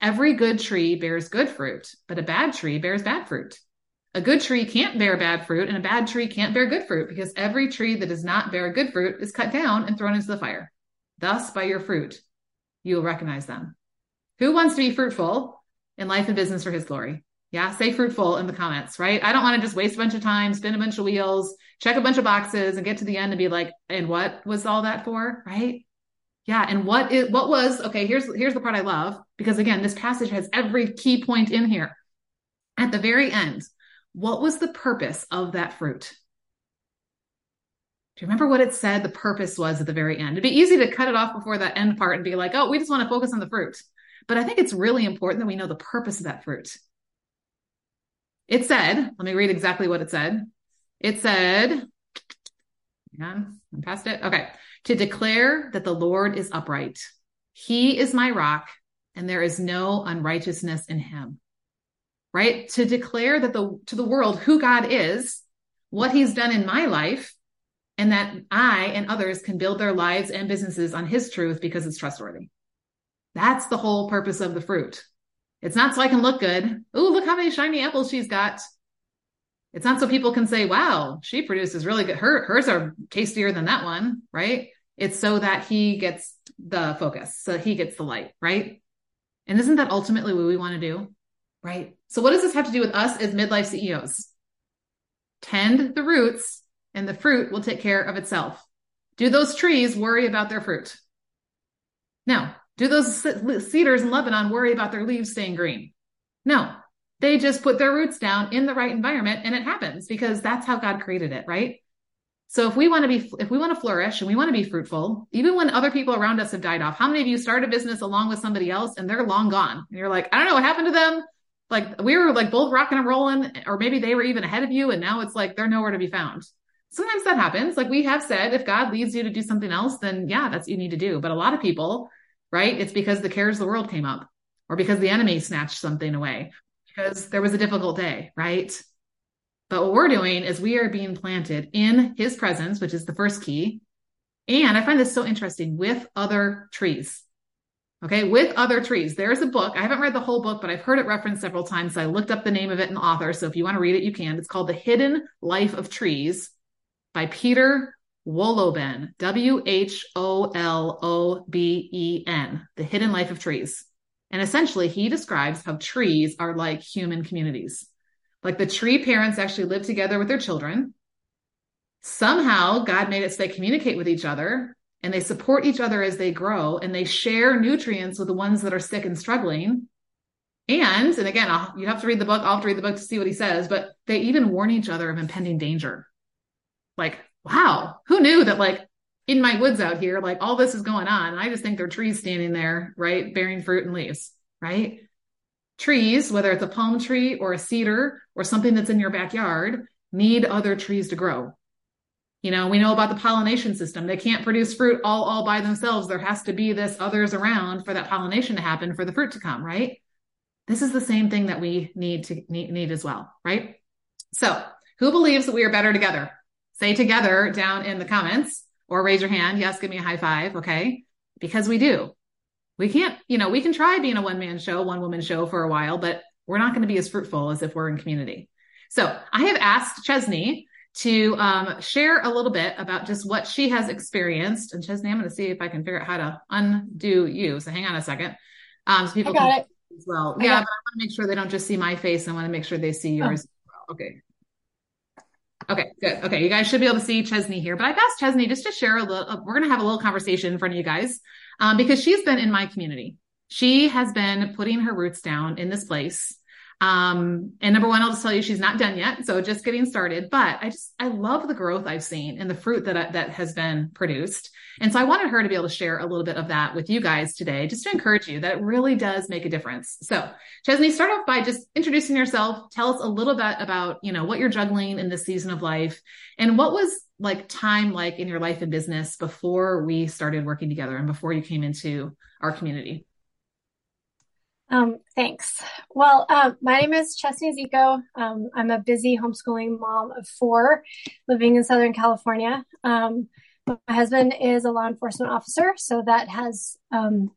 Every good tree bears good fruit, but a bad tree bears bad fruit. A good tree can't bear bad fruit and a bad tree can't bear good fruit because every tree that does not bear good fruit is cut down and thrown into the fire. Thus, by your fruit, you will recognize them. Who wants to be fruitful in life and business for his glory? Yeah, say fruitful in the comments, right? I don't want to just waste a bunch of time, spin a bunch of wheels, check a bunch of boxes and get to the end and be like, and what was all that for? Right? Yeah, and what is what was okay? Here's here's the part I love because again, this passage has every key point in here. At the very end, what was the purpose of that fruit? Do you remember what it said the purpose was at the very end? It'd be easy to cut it off before that end part and be like, oh, we just want to focus on the fruit. But I think it's really important that we know the purpose of that fruit. It said, let me read exactly what it said. It said, yeah, I'm past it. Okay to declare that the Lord is upright. He is my rock and there is no unrighteousness in him. Right? To declare that the to the world who God is, what he's done in my life, and that I and others can build their lives and businesses on his truth because it's trustworthy. That's the whole purpose of the fruit. It's not so I can look good. Oh, look how many shiny apples she's got. It's not so people can say, wow, she produces really good. Her, hers are tastier than that one, right? It's so that he gets the focus, so he gets the light, right? And isn't that ultimately what we want to do? Right. So what does this have to do with us as midlife CEOs? Tend the roots and the fruit will take care of itself. Do those trees worry about their fruit? No. Do those cedars in Lebanon worry about their leaves staying green? No. They just put their roots down in the right environment and it happens because that's how God created it, right? So if we want to be, if we want to flourish and we want to be fruitful, even when other people around us have died off, how many of you start a business along with somebody else and they're long gone? And you're like, I don't know what happened to them. Like we were like both rocking and rolling, or maybe they were even ahead of you and now it's like they're nowhere to be found. Sometimes that happens. Like we have said, if God leads you to do something else, then yeah, that's what you need to do. But a lot of people, right? It's because the cares of the world came up or because the enemy snatched something away because there was a difficult day, right? But what we're doing is we are being planted in his presence, which is the first key. And I find this so interesting with other trees. Okay, with other trees. There's a book. I haven't read the whole book, but I've heard it referenced several times. So I looked up the name of it and author. So if you want to read it, you can. It's called The Hidden Life of Trees by Peter Woloben, W H O L O B E N, The Hidden Life of Trees. And essentially, he describes how trees are like human communities. Like the tree parents actually live together with their children. Somehow, God made it so they communicate with each other and they support each other as they grow and they share nutrients with the ones that are sick and struggling. And, and again, I'll, you have to read the book. I'll have to read the book to see what he says, but they even warn each other of impending danger. Like, wow, who knew that like in my woods out here, like all this is going on. I just think they're trees standing there, right? Bearing fruit and leaves, right? Trees, whether it's a palm tree or a cedar or something that's in your backyard, need other trees to grow. You know, we know about the pollination system. They can't produce fruit all, all by themselves. There has to be this others around for that pollination to happen, for the fruit to come, right? This is the same thing that we need to need, need as well, right? So who believes that we are better together? Say together down in the comments or raise your hand. Yes, give me a high five. Okay. Because we do. We can't, you know, we can try being a one man show, one woman show for a while, but we're not going to be as fruitful as if we're in community. So I have asked Chesney to um, share a little bit about just what she has experienced. And Chesney, I'm going to see if I can figure out how to undo you. So hang on a second. Um, so people I got it. as well. I yeah, but I want to make sure they don't just see my face. I want to make sure they see yours. Oh. Okay. Okay, good. Okay, you guys should be able to see Chesney here, but I've asked Chesney just to share a little. We're going to have a little conversation in front of you guys um, because she's been in my community. She has been putting her roots down in this place um, and number one, I'll just tell you she's not done yet. So just getting started, but I just, I love the growth I've seen and the fruit that, that has been produced. And so I wanted her to be able to share a little bit of that with you guys today, just to encourage you that it really does make a difference. So Chesney, start off by just introducing yourself. Tell us a little bit about, you know, what you're juggling in this season of life and what was like time like in your life and business before we started working together and before you came into our community. Um, thanks. Well, um, my name is Chesney Zico. Um, I'm a busy homeschooling mom of four living in Southern California. Um, my husband is a law enforcement officer, so that has um,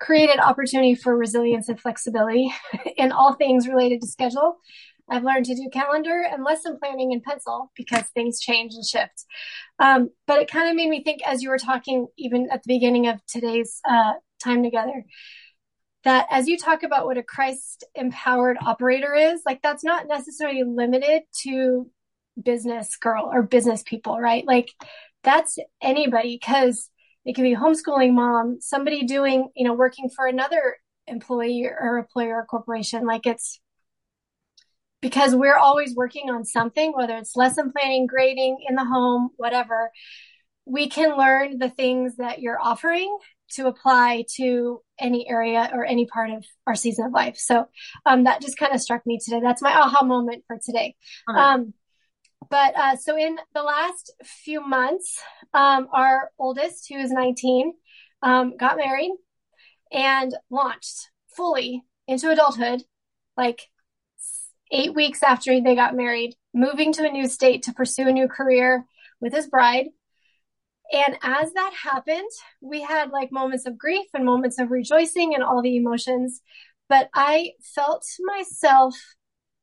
created opportunity for resilience and flexibility in all things related to schedule. I've learned to do calendar and lesson planning in pencil because things change and shift. Um, but it kind of made me think as you were talking, even at the beginning of today's uh, time together, that as you talk about what a Christ empowered operator is, like that's not necessarily limited to business girl or business people, right? Like that's anybody because it can be homeschooling mom, somebody doing, you know, working for another employee or employer or corporation. Like it's because we're always working on something, whether it's lesson planning, grading in the home, whatever. We can learn the things that you're offering to apply to any area or any part of our season of life. So um, that just kind of struck me today. That's my aha moment for today. Um, but uh, so in the last few months, um, our oldest, who is 19, um, got married and launched fully into adulthood, like eight weeks after they got married, moving to a new state to pursue a new career with his bride. And as that happened, we had like moments of grief and moments of rejoicing and all the emotions. But I felt myself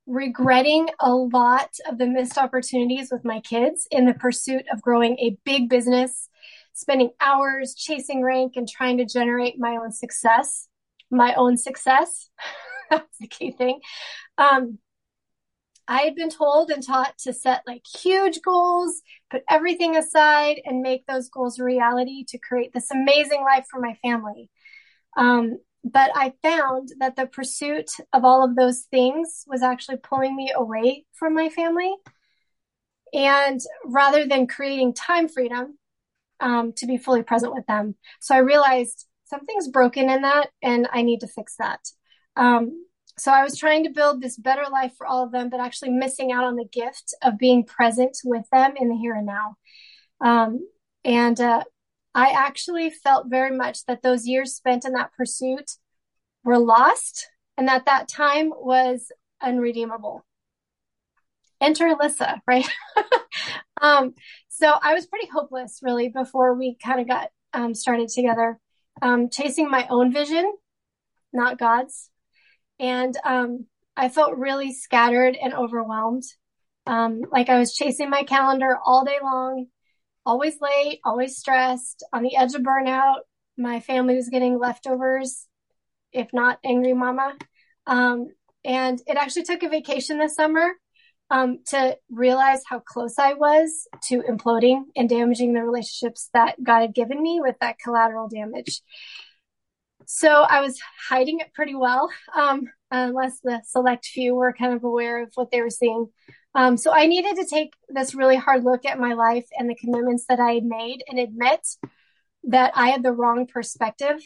regretting a lot of the missed opportunities with my kids in the pursuit of growing a big business, spending hours chasing rank and trying to generate my own success, my own success. That's the key thing. Um, I had been told and taught to set like huge goals, put everything aside, and make those goals a reality to create this amazing life for my family. Um, but I found that the pursuit of all of those things was actually pulling me away from my family. And rather than creating time freedom um, to be fully present with them. So I realized something's broken in that and I need to fix that. Um, so I was trying to build this better life for all of them, but actually missing out on the gift of being present with them in the here and now. Um, and uh, I actually felt very much that those years spent in that pursuit were lost and that that time was unredeemable. Enter Alyssa, right? um, so I was pretty hopeless really before we kind of got um, started together. um, chasing my own vision, not God's. And um, I felt really scattered and overwhelmed. Um, like I was chasing my calendar all day long, always late, always stressed, on the edge of burnout. My family was getting leftovers, if not angry mama. Um, and it actually took a vacation this summer um, to realize how close I was to imploding and damaging the relationships that God had given me with that collateral damage. So I was hiding it pretty well, um, unless the select few were kind of aware of what they were seeing. Um, so I needed to take this really hard look at my life and the commitments that I had made and admit that I had the wrong perspective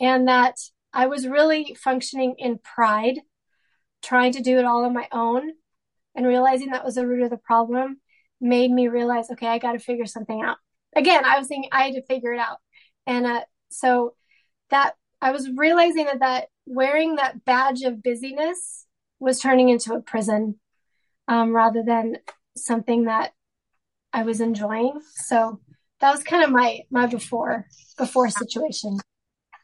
and that I was really functioning in pride, trying to do it all on my own and realizing that was the root of the problem made me realize, okay, I got to figure something out. Again, I was thinking I had to figure it out. And uh, so that I was realizing that, that wearing that badge of busyness was turning into a prison um, rather than something that I was enjoying. So that was kind of my my before before situation.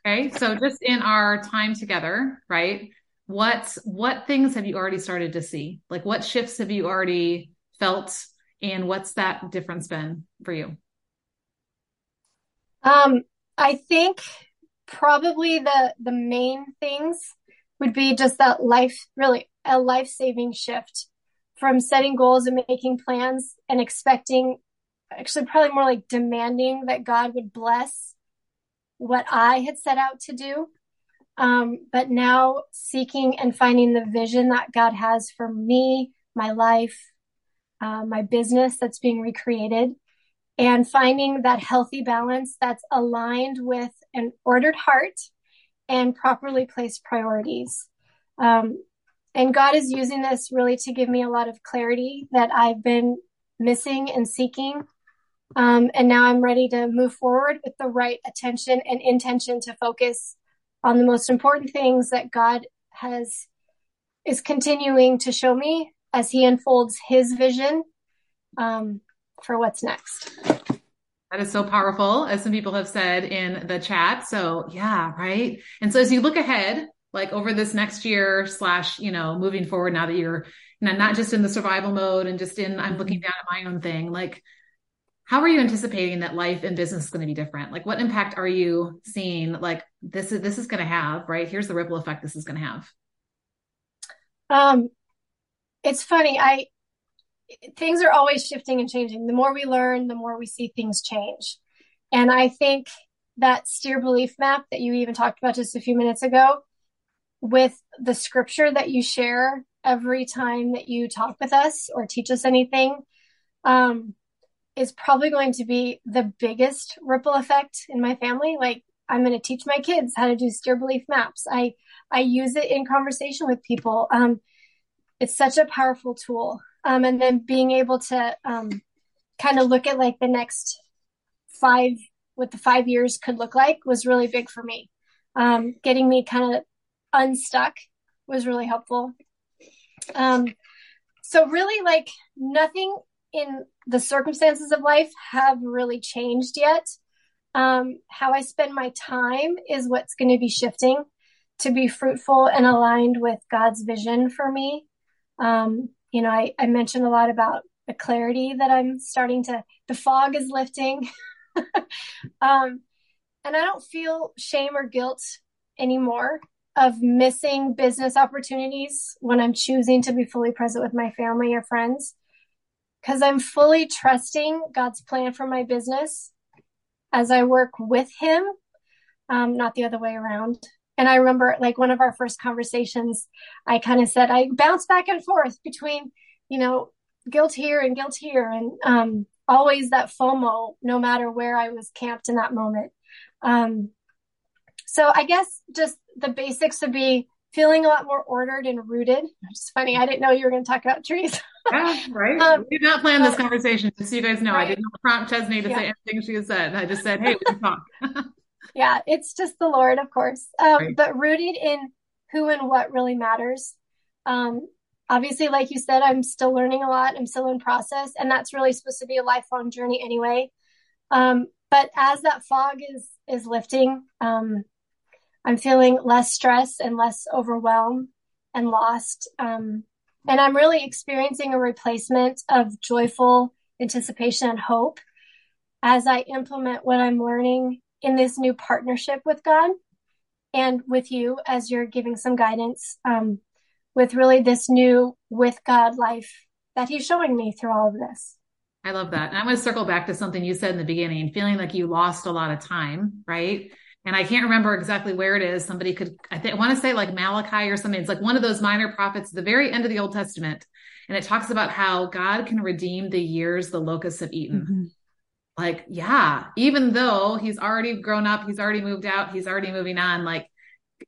Okay, so just in our time together, right? what what things have you already started to see? Like what shifts have you already felt and what's that difference been for you? Um, I think probably the the main things would be just that life really a life-saving shift from setting goals and making plans and expecting actually probably more like demanding that God would bless what I had set out to do um, but now seeking and finding the vision that God has for me, my life, uh, my business that's being recreated, and finding that healthy balance that's aligned with an ordered heart and properly placed priorities. Um, and God is using this really to give me a lot of clarity that I've been missing and seeking. Um, and now I'm ready to move forward with the right attention and intention to focus on the most important things that God has is continuing to show me as he unfolds his vision um, for what's next. That is so powerful, as some people have said in the chat. So yeah, right. And so as you look ahead, like over this next year slash, you know, moving forward now that you're you not just in the survival mode and just in I'm looking down at my own thing, like how are you anticipating that life and business is going to be different? Like what impact are you seeing like this is this is going to have, right? Here's the ripple effect this is going to have. Um it's funny. I things are always shifting and changing. The more we learn, the more we see things change. And I think that steer belief map that you even talked about just a few minutes ago with the scripture that you share every time that you talk with us or teach us anything um, is probably going to be the biggest ripple effect in my family. Like I'm going to teach my kids how to do steer belief maps. I I use it in conversation with people. Um, it's such a powerful tool. Um, and then being able to um, kind of look at like the next five, what the five years could look like was really big for me. Um, getting me kind of unstuck was really helpful. Um, so really like nothing in the circumstances of life have really changed yet. Um, how I spend my time is what's going to be shifting to be fruitful and aligned with God's vision for me. Um, you know, I, I mentioned a lot about the clarity that I'm starting to, the fog is lifting. um, and I don't feel shame or guilt anymore of missing business opportunities when I'm choosing to be fully present with my family or friends because I'm fully trusting God's plan for my business as I work with Him, um, not the other way around. And I remember, like, one of our first conversations, I kind of said, I bounce back and forth between, you know, guilt here and guilt here, and um, always that FOMO, no matter where I was camped in that moment. Um, so I guess just the basics would be feeling a lot more ordered and rooted. It's funny. I didn't know you were going to talk about trees. yeah, right. Um, we did not plan this conversation, just so you guys know. Right. I did not prompt Chesney to yeah. say anything she said. I just said, hey, we can talk. yeah, it's just the Lord, of course. Um, right. But rooted in who and what really matters. Um, obviously, like you said, I'm still learning a lot. I'm still in process. And that's really supposed to be a lifelong journey anyway. Um, but as that fog is is lifting, um, I'm feeling less stress and less overwhelmed and lost. Um, and I'm really experiencing a replacement of joyful anticipation and hope as I implement what I'm learning in this new partnership with God and with you as you're giving some guidance um, with really this new with God life that He's showing me through all of this. I love that. And I'm going to circle back to something you said in the beginning, feeling like you lost a lot of time, right? And I can't remember exactly where it is. Somebody could, I think, I want to say like Malachi or something. It's like one of those minor prophets at the very end of the Old Testament. And it talks about how God can redeem the years the locusts have eaten. Mm-hmm. Like, yeah, even though he's already grown up, he's already moved out, he's already moving on, like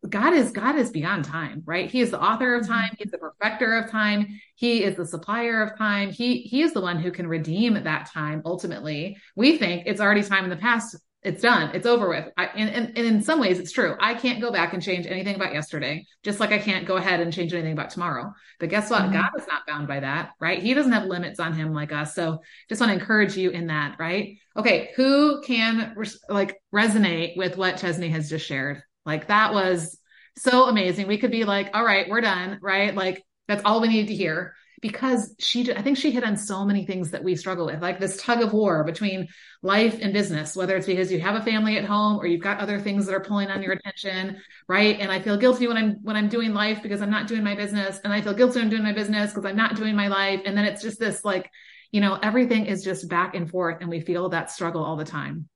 God is God is beyond time, right? He is the author of time, he's the perfecter of time, he is the supplier of time. He he is the one who can redeem that time ultimately. We think it's already time in the past. It's done. It's over with. I, and, and, and in some ways, it's true. I can't go back and change anything about yesterday, just like I can't go ahead and change anything about tomorrow. But guess what? Mm-hmm. God is not bound by that, right? He doesn't have limits on him like us. So just want to encourage you in that, right? Okay. Who can like resonate with what Chesney has just shared? Like that was so amazing. We could be like, all right, we're done, right? Like that's all we need to hear because she, I think she hit on so many things that we struggle with, like this tug of war between life and business, whether it's because you have a family at home or you've got other things that are pulling on your attention, right? And I feel guilty when I'm, when I'm doing life because I'm not doing my business. And I feel guilty when I'm doing my business because I'm not doing my life. And then it's just this like, you know, everything is just back and forth and we feel that struggle all the time.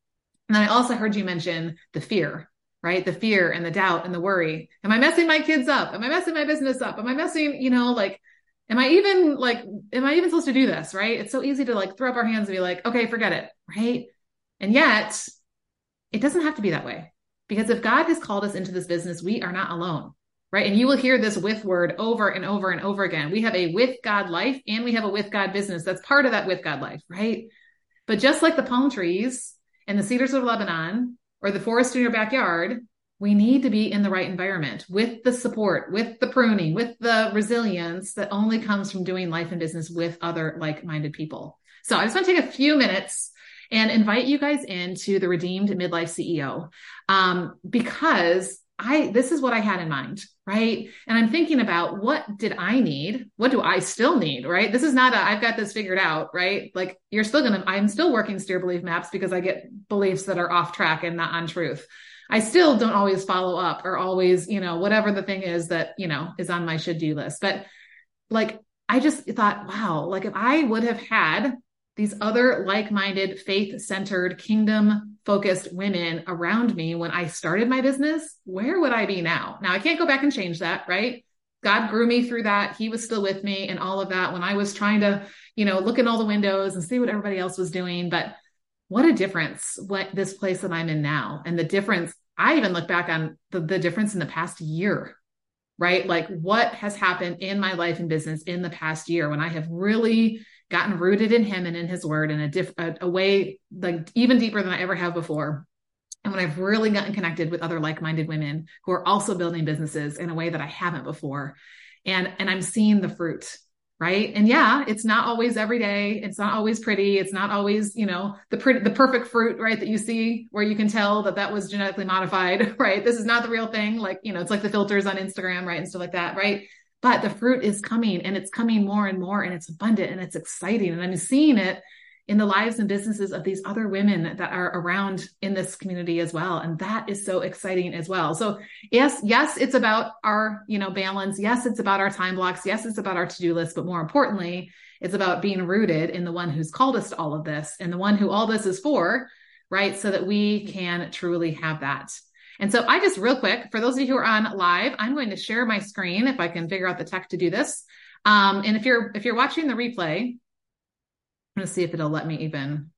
And I also heard you mention the fear, right? The fear and the doubt and the worry. Am I messing my kids up? Am I messing my business up? Am I messing, you know, like, am I even like, am I even supposed to do this? Right. It's so easy to like throw up our hands and be like, okay, forget it. Right. And yet it doesn't have to be that way because if God has called us into this business, we are not alone. Right. And you will hear this with word over and over and over again. We have a with God life and we have a with God business. That's part of that with God life. Right. But just like the palm trees and the cedars of Lebanon, or the forest in your backyard, we need to be in the right environment with the support, with the pruning, with the resilience that only comes from doing life and business with other like minded people. So I just want to take a few minutes and invite you guys into the Redeemed Midlife CEO um, because I this is what I had in mind, right? And I'm thinking about what did I need? What do I still need, right? This is not a I've got this figured out, right? Like you're still going to I'm still working steer belief maps because I get beliefs that are off track and not on truth. I still don't always follow up or always, you know, whatever the thing is that, you know, is on my should do list. But like I just thought, wow, like if I would have had these other like-minded, faith-centered, kingdom-focused women around me when I started my business, where would I be now? Now I can't go back and change that, right? God grew me through that. He was still with me and all of that when I was trying to, you know, look in all the windows and see what everybody else was doing. But what a difference what this place that I'm in now and the difference. I even look back on the, the difference in the past year, right? Like what has happened in my life and business in the past year when I have really gotten rooted in him and in his word in a diff a, a way like even deeper than I ever have before. And when I've really gotten connected with other like-minded women who are also building businesses in a way that I haven't before. And and I'm seeing the fruit right? And yeah it's not always every day. It's not always pretty. It's not always you know the pretty the perfect fruit right that you see where you can tell that that was genetically modified right? This is not the real thing. Like you know it's like the filters on instagram right and stuff like that right? But the fruit is coming and it's coming more and more and it's abundant and it's exciting. And I'm seeing it in the lives and businesses of these other women that are around in this community as well. And that is so exciting as well. So yes, yes, it's about our, you know, balance. Yes, it's about our time blocks. Yes, it's about our to-do list, but more importantly, it's about being rooted in the one who's called us to all of this and the one who all this is for, right? So that we can truly have that. And so I just real quick, for those of you who are on live, I'm going to share my screen if I can figure out the tech to do this. Um, and if you're, if you're watching the replay, going to see if it'll let me even,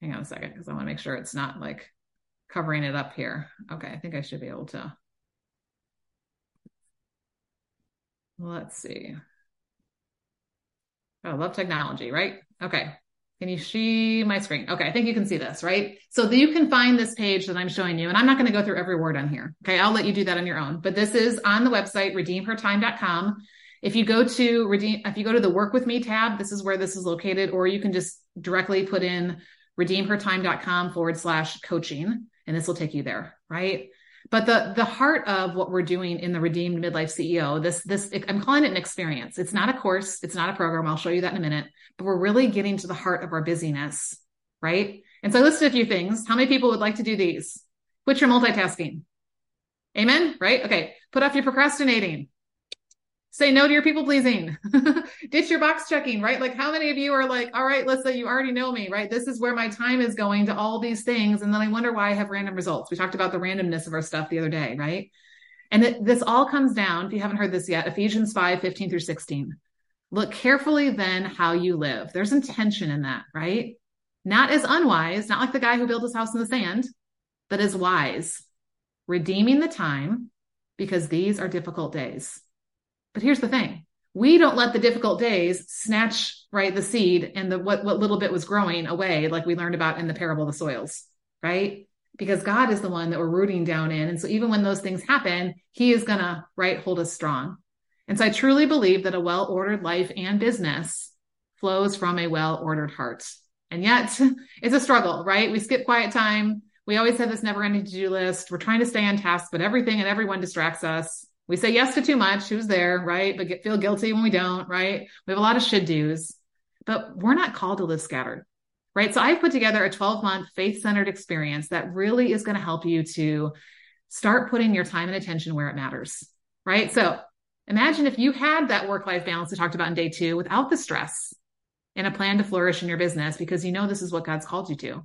hang on a second, because I want to make sure it's not like covering it up here. Okay. I think I should be able to. Let's see. Oh, I love technology, right? Okay. Can you see my screen? Okay, I think you can see this, right? So you can find this page that I'm showing you, and I'm not going to go through every word on here. Okay, I'll let you do that on your own. But this is on the website, redeemhertime.com. If you go to redeem, if you go to the work with me tab, this is where this is located, or you can just directly put in redeemhertime.com forward slash coaching, and this will take you there, right? But the the heart of what we're doing in the Redeemed Midlife CEO, this this I'm calling it an experience. It's not a course, it's not a program. I'll show you that in a minute. But we're really getting to the heart of our busyness, right? And so I listed a few things. How many people would like to do these? Quit your multitasking. Amen. Right? Okay. Put off your procrastinating. Say no to your people pleasing. Ditch your box checking, right? Like how many of you are like, all right, let's say you already know me, right? This is where my time is going to all these things. And then I wonder why I have random results. We talked about the randomness of our stuff the other day, right? And it, this all comes down, if you haven't heard this yet, Ephesians 5, 15 through 16. Look carefully then how you live. There's intention in that, right? Not as unwise, not like the guy who built his house in the sand, but as wise, redeeming the time because these are difficult days. But here's the thing. We don't let the difficult days snatch right the seed and the what what little bit was growing away, like we learned about in the parable of the soils, right? Because God is the one that we're rooting down in. And so even when those things happen, He is gonna right hold us strong. And so I truly believe that a well-ordered life and business flows from a well-ordered heart. And yet it's a struggle, right? We skip quiet time. We always have this never ending to do list. We're trying to stay on task, but everything and everyone distracts us. We say yes to too much. Who's there, right? But get, feel guilty when we don't, right? We have a lot of should do's, but we're not called to live scattered, right? So I've put together a 12 month faith centered experience that really is going to help you to start putting your time and attention where it matters, right? So imagine if you had that work life balance we talked about in day two without the stress and a plan to flourish in your business because you know this is what God's called you to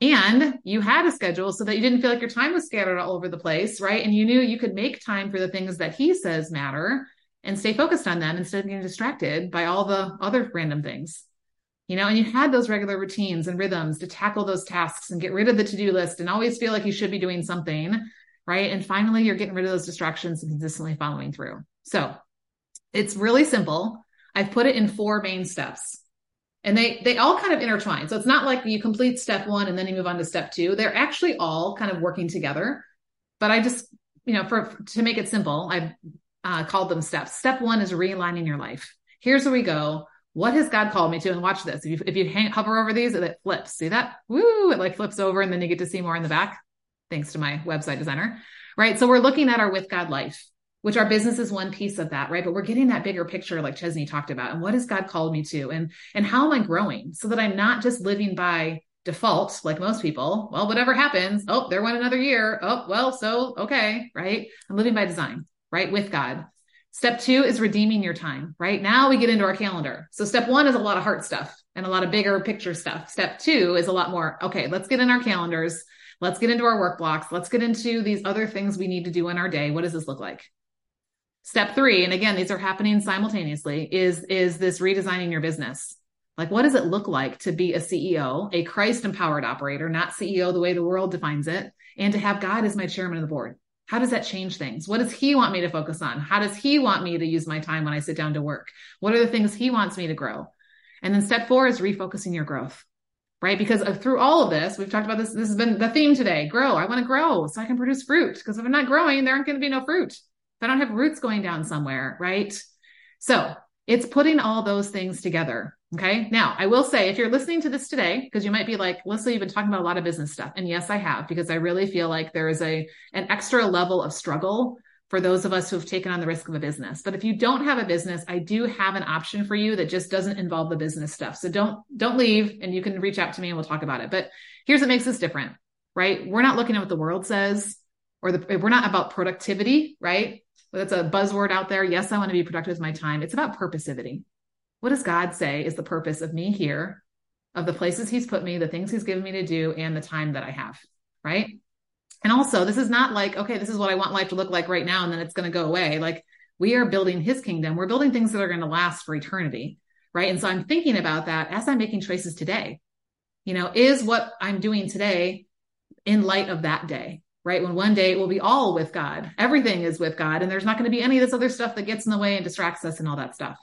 and you had a schedule so that you didn't feel like your time was scattered all over the place, right? And you knew you could make time for the things that he says matter and stay focused on them instead of getting distracted by all the other random things. You know, and you had those regular routines and rhythms to tackle those tasks and get rid of the to-do list and always feel like you should be doing something, right? And finally, you're getting rid of those distractions and consistently following through. So it's really simple. I've put it in four main steps and they they all kind of intertwine. So it's not like you complete step one and then you move on to step two. They're actually all kind of working together. But i just you know for to make it simple i uh, called them steps. Step one is realigning your life. Here's where we go. What has god called me to? And watch this. If you if you hang, hover over these it flips. See that? Woo! It like flips over and then you get to see more in the back. Thanks to my website designer. Right? So we're looking at our with god life which our business is one piece of that, right? But we're getting that bigger picture, like Chesney talked about. And what has God called me to? And, and how am I growing so that I'm not just living by default, like most people? Well, whatever happens, oh, there went another year. Oh, well, so okay, right? I'm living by design, right? With God. Step two is redeeming your time, right? Now we get into our calendar. So step one is a lot of heart stuff and a lot of bigger picture stuff. Step two is a lot more, okay, let's get in our calendars. Let's get into our work blocks. Let's get into these other things we need to do in our day. What does this look like? Step three, and again, these are happening simultaneously, is, is this redesigning your business. Like, what does it look like to be a CEO, a Christ empowered operator, not CEO the way the world defines it, and to have God as my chairman of the board? How does that change things? What does he want me to focus on? How does he want me to use my time when I sit down to work? What are the things he wants me to grow? And then step four is refocusing your growth, right? Because uh, through all of this, we've talked about this. This has been the theme today. Grow. I want to grow so I can produce fruit. Because if I'm not growing, there aren't going to be no fruit if I don't have roots going down somewhere, right? So it's putting all those things together. Okay. Now I will say if you're listening to this today, because you might be like, Leslie, you've been talking about a lot of business stuff. And yes, I have, because I really feel like there is a, an extra level of struggle for those of us who have taken on the risk of a business. But if you don't have a business, I do have an option for you that just doesn't involve the business stuff. So don't, don't leave and you can reach out to me and we'll talk about it. But here's what makes us different, right? We're not looking at what the world says or the, we're not about productivity, right? That's a buzzword out there. Yes, I want to be productive with my time. It's about purposivity. What does God say is the purpose of me here, of the places He's put me, the things He's given me to do, and the time that I have, right? And also, this is not like, okay, this is what I want life to look like right now, and then it's going to go away. Like, we are building His kingdom. We're building things that are going to last for eternity, right? And so I'm thinking about that as I'm making choices today. You know, is what I'm doing today in light of that day? Right? When one day it will be all with God. Everything is with God. And there's not going to be any of this other stuff that gets in the way and distracts us and all that stuff,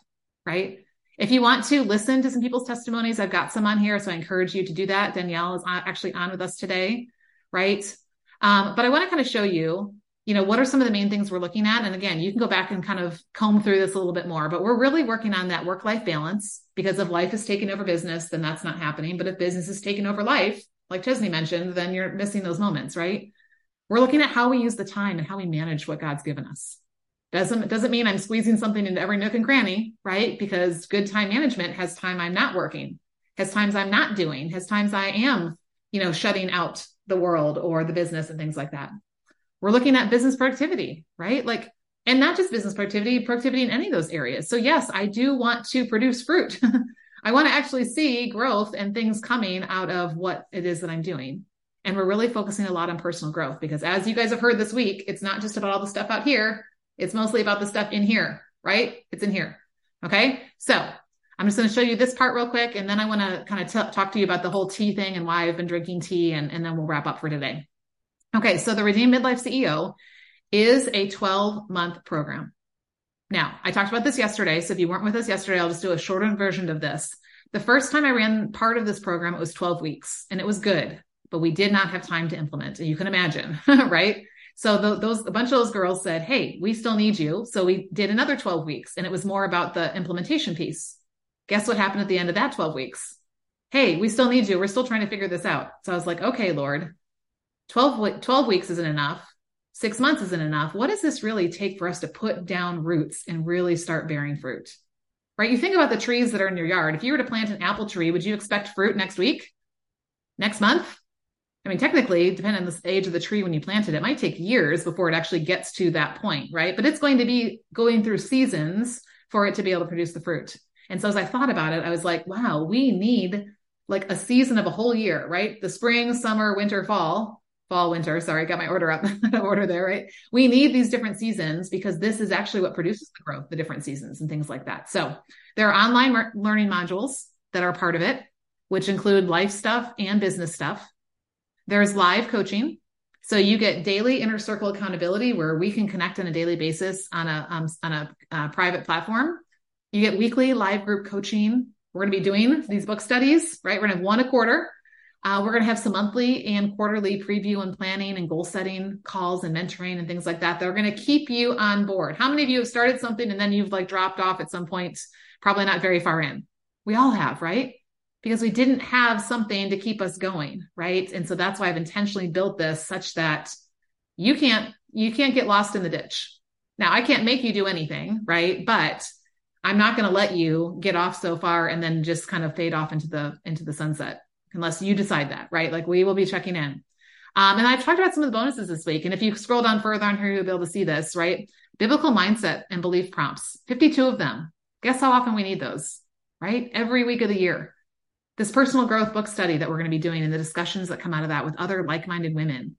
right? If you want to listen to some people's testimonies, I've got some on here. So I encourage you to do that. Danielle is actually on with us today, right? Um, but I want to kind of show you you know, what are some of the main things we're looking at? And again, you can go back and kind of comb through this a little bit more, but we're really working on that work life balance because if life is taking over business, then that's not happening. But if business is taking over life, like Chesney mentioned, then you're missing those moments, right? We're looking at how we use the time and how we manage what God's given us. Doesn't doesn't mean I'm squeezing something into every nook and cranny, right? Because good time management has time I'm not working, has times I'm not doing, has times I am, you know, shutting out the world or the business and things like that. We're looking at business productivity, right? Like, and not just business productivity, productivity in any of those areas. So yes, I do want to produce fruit. I want to actually see growth and things coming out of what it is that I'm doing. And we're really focusing a lot on personal growth because as you guys have heard this week, it's not just about all the stuff out here. It's mostly about the stuff in here, right? It's in here. Okay. So I'm just going to show you this part real quick. And then I want to kind of t- talk to you about the whole tea thing and why I've been drinking tea. And, and then we'll wrap up for today. Okay, so the Redeemed Midlife CEO is a 12 month program. Now, I talked about this yesterday. So if you weren't with us yesterday, I'll just do a shortened version of this. The first time I ran part of this program, it was 12 weeks and it was good, but we did not have time to implement. And you can imagine, right? So the, those, a bunch of those girls said, Hey, we still need you. So we did another 12 weeks and it was more about the implementation piece. Guess what happened at the end of that 12 weeks? Hey, we still need you. We're still trying to figure this out. So I was like, okay, Lord, 12, 12 weeks isn't enough. Six months isn't enough. What does this really take for us to put down roots and really start bearing fruit? Right? You think about the trees that are in your yard. If you were to plant an apple tree, would you expect fruit next week? Next month? I mean, technically, depending on the age of the tree when you plant it, it might take years before it actually gets to that point, right? But it's going to be going through seasons for it to be able to produce the fruit. And so as I thought about it, I was like, wow, we need like a season of a whole year, right? The spring, summer, winter, fall fall, winter. Sorry, got my order up order there, right? We need these different seasons because this is actually what produces the growth, the different seasons and things like that. So there are online learning modules that are part of it, which include life stuff and business stuff. There's live coaching. So you get daily inner circle accountability where we can connect on a daily basis on a um, on a uh, private platform. You get weekly live group coaching. We're going to be doing these book studies, right? We're going to have one a quarter uh, we're going to have some monthly and quarterly preview and planning and goal setting calls and mentoring and things like that. They're going to keep you on board. How many of you have started something and then you've like dropped off at some point, probably not very far in? We all have, right? Because we didn't have something to keep us going, right? And so that's why I've intentionally built this such that you can't you can't get lost in the ditch. Now, I can't make you do anything, right? But I'm not going to let you get off so far and then just kind of fade off into the into the sunset unless you decide that, right? Like we will be checking in. Um, and I've talked about some of the bonuses this week. And if you scroll down further on here, you'll be able to see this, right? Biblical mindset and belief prompts, 52 of them. Guess how often we need those, right? Every week of the year. This personal growth book study that we're going to be doing and the discussions that come out of that with other like minded women.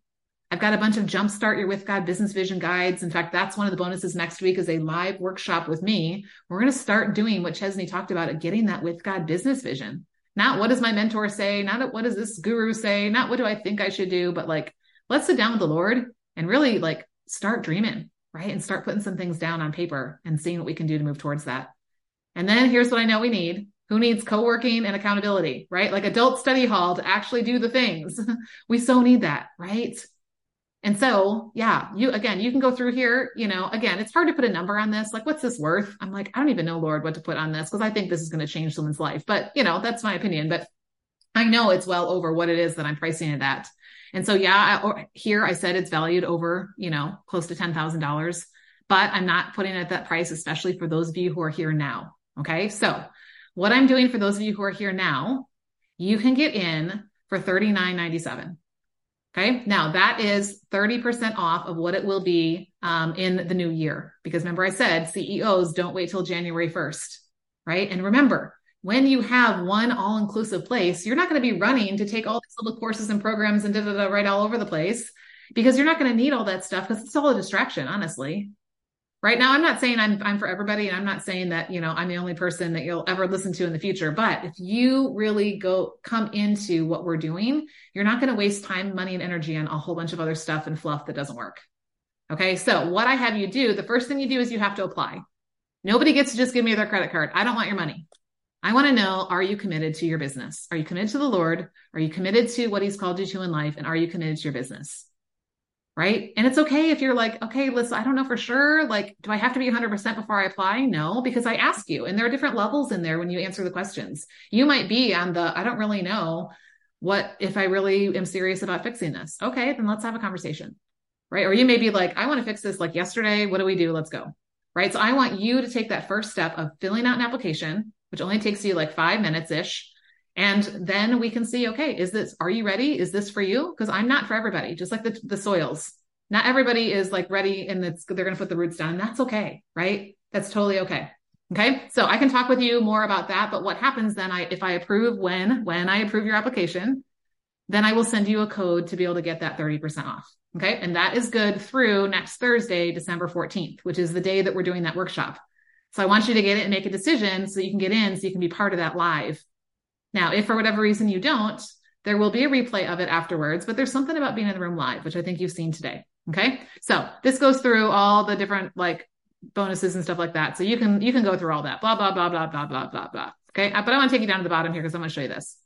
I've got a bunch of Jumpstart Your With God business vision guides. In fact, that's one of the bonuses next week is a live workshop with me. We're going to start doing what Chesney talked about, getting that with God business vision. Not what does my mentor say? Not what does this guru say? Not what do I think I should do? But like, let's sit down with the Lord and really like start dreaming, right? And start putting some things down on paper and seeing what we can do to move towards that. And then here's what I know we need. Who needs co-working and accountability, right? Like adult study hall to actually do the things. we so need that, right? And so, yeah, you again, you can go through here, you know, again, it's hard to put a number on this. Like, what's this worth? I'm like, I don't even know, Lord, what to put on this because I think this is going to change someone's life. But, you know, that's my opinion. But I know it's well over what it is that I'm pricing it at. And so, yeah, I, here I said it's valued over, you know, close to $10,000, but I'm not putting it at that price, especially for those of you who are here now. Okay. So, what I'm doing for those of you who are here now, you can get in for $39.97. Okay. Now that is 30% off of what it will be um, in the new year. Because remember, I said CEOs don't wait till January 1st. Right. And remember, when you have one all inclusive place, you're not going to be running to take all these little courses and programs and da da da right all over the place because you're not going to need all that stuff because it's all a distraction, honestly right now i'm not saying I'm, I'm for everybody and i'm not saying that you know i'm the only person that you'll ever listen to in the future but if you really go come into what we're doing you're not going to waste time money and energy on a whole bunch of other stuff and fluff that doesn't work. Okay? So what i have you do the first thing you do is you have to apply. Nobody gets to just give me their credit card. I don't want your money. I want to know are you committed to your business? Are you committed to the lord? Are you committed to what he's called you to in life? And are you committed to your business right? And it's okay if you're like, okay, listen, I don't know for sure. Like, do I have to be 100% before I apply? No, because I ask you. And there are different levels in there when you answer the questions. You might be on the, I don't really know what if I really am serious about fixing this. Okay, then let's have a conversation, right? Or you may be like, I want to fix this like yesterday. What do we do? Let's go, right? So I want you to take that first step of filling out an application, which only takes you like five minutes ish and then we can see, okay, is this, are you ready? Is this for you? Because I'm not for everybody, just like the, the soils. Not everybody is like ready and it's, they're going to put the roots down. And that's okay, right? That's totally okay. Okay. So I can talk with you more about that. But what happens then I, if I approve when, when I approve your application, then I will send you a code to be able to get that 30% off. Okay. And that is good through next Thursday, December 14th, which is the day that we're doing that workshop. So I want you to get it and make a decision so you can get in so you can be part of that live now, if for whatever reason you don't, there will be a replay of it afterwards, but there's something about being in the room live, which I think you've seen today. Okay. So this goes through all the different like bonuses and stuff like that. So you can, you can go through all that, blah, blah, blah, blah, blah, blah, blah, blah. Okay. But I want to take you down to the bottom here because I'm going to show you this.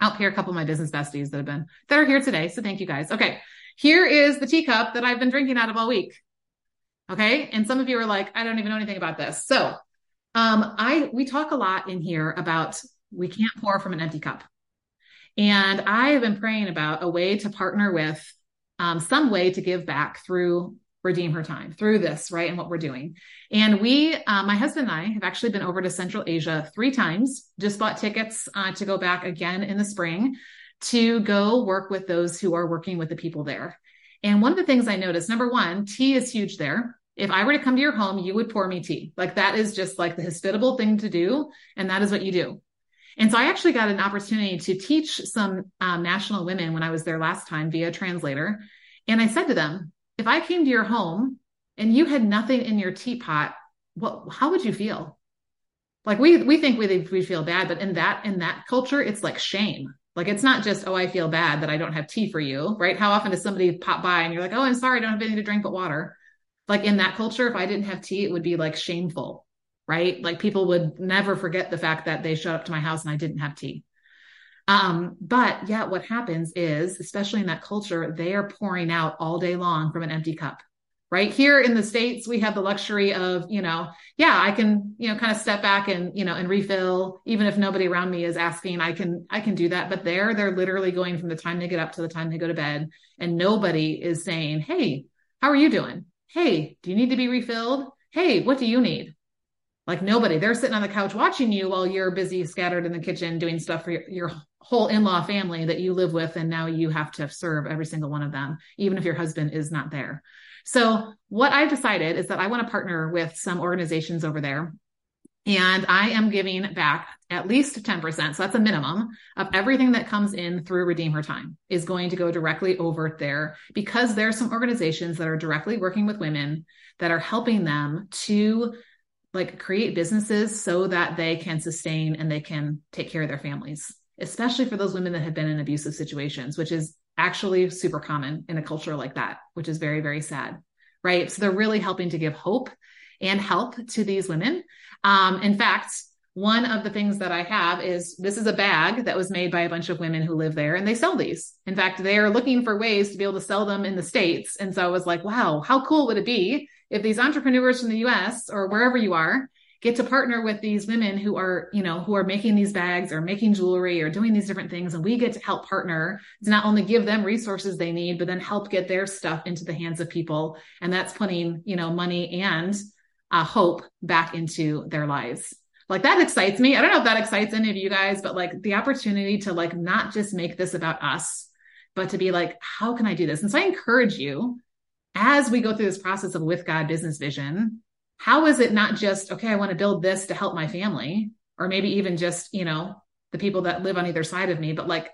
Out here, a couple of my business besties that have been, that are here today. So thank you guys. Okay. Here is the teacup that I've been drinking out of all week. Okay. And some of you are like, I don't even know anything about this. So, um, I, we talk a lot in here about we can't pour from an empty cup. And I have been praying about a way to partner with um, some way to give back through redeem her time through this, right? And what we're doing. And we, uh, my husband and I have actually been over to Central Asia three times, just bought tickets uh, to go back again in the spring to go work with those who are working with the people there. And one of the things I noticed, number one, tea is huge there. If I were to come to your home, you would pour me tea. Like that is just like the hospitable thing to do. And that is what you do. And so I actually got an opportunity to teach some um, national women when I was there last time via translator. And I said to them, if I came to your home and you had nothing in your teapot, what, how would you feel? Like we, we think we, we feel bad, but in that, in that culture, it's like shame. Like it's not just, oh, I feel bad that I don't have tea for you, right? How often does somebody pop by and you're like, oh, I'm sorry, I don't have anything to drink but water. Like in that culture, if I didn't have tea, it would be like shameful right? Like people would never forget the fact that they showed up to my house and I didn't have tea. Um, but yeah, what happens is, especially in that culture, they are pouring out all day long from an empty cup. Right here in the States, we have the luxury of, you know, yeah, I can, you know, kind of step back and, you know, and refill, even if nobody around me is asking, I can, I can do that. But there, they're literally going from the time they get up to the time they go to bed. And nobody is saying, Hey, how are you doing? Hey, do you need to be refilled? Hey, what do you need? Like nobody they're sitting on the couch watching you while you're busy scattered in the kitchen doing stuff for your, your whole in-law family that you live with and now you have to serve every single one of them even if your husband is not there so what i've decided is that i want to partner with some organizations over there and I am giving back at least 10%. So that's a minimum of everything that comes in through Redeem Her Time is going to go directly over there because there are some organizations that are directly working with women that are helping them to like create businesses so that they can sustain and they can take care of their families, especially for those women that have been in abusive situations, which is actually super common in a culture like that, which is very, very sad. Right. So they're really helping to give hope and help to these women. Um, in fact, one of the things that I have is this is a bag that was made by a bunch of women who live there and they sell these. In fact, they are looking for ways to be able to sell them in the States. And so I was like, wow, how cool would it be if these entrepreneurs from the US or wherever you are get to partner with these women who are, you know, who are making these bags or making jewelry or doing these different things. And we get to help partner to not only give them resources they need, but then help get their stuff into the hands of people. And that's putting, you know, money and uh, hope back into their lives. Like that excites me. I don't know if that excites any of you guys, but like the opportunity to like not just make this about us, but to be like, how can I do this? And so I encourage you as we go through this process of with God business vision, how is it not just, okay, I want to build this to help my family, or maybe even just, you know, the people that live on either side of me, but like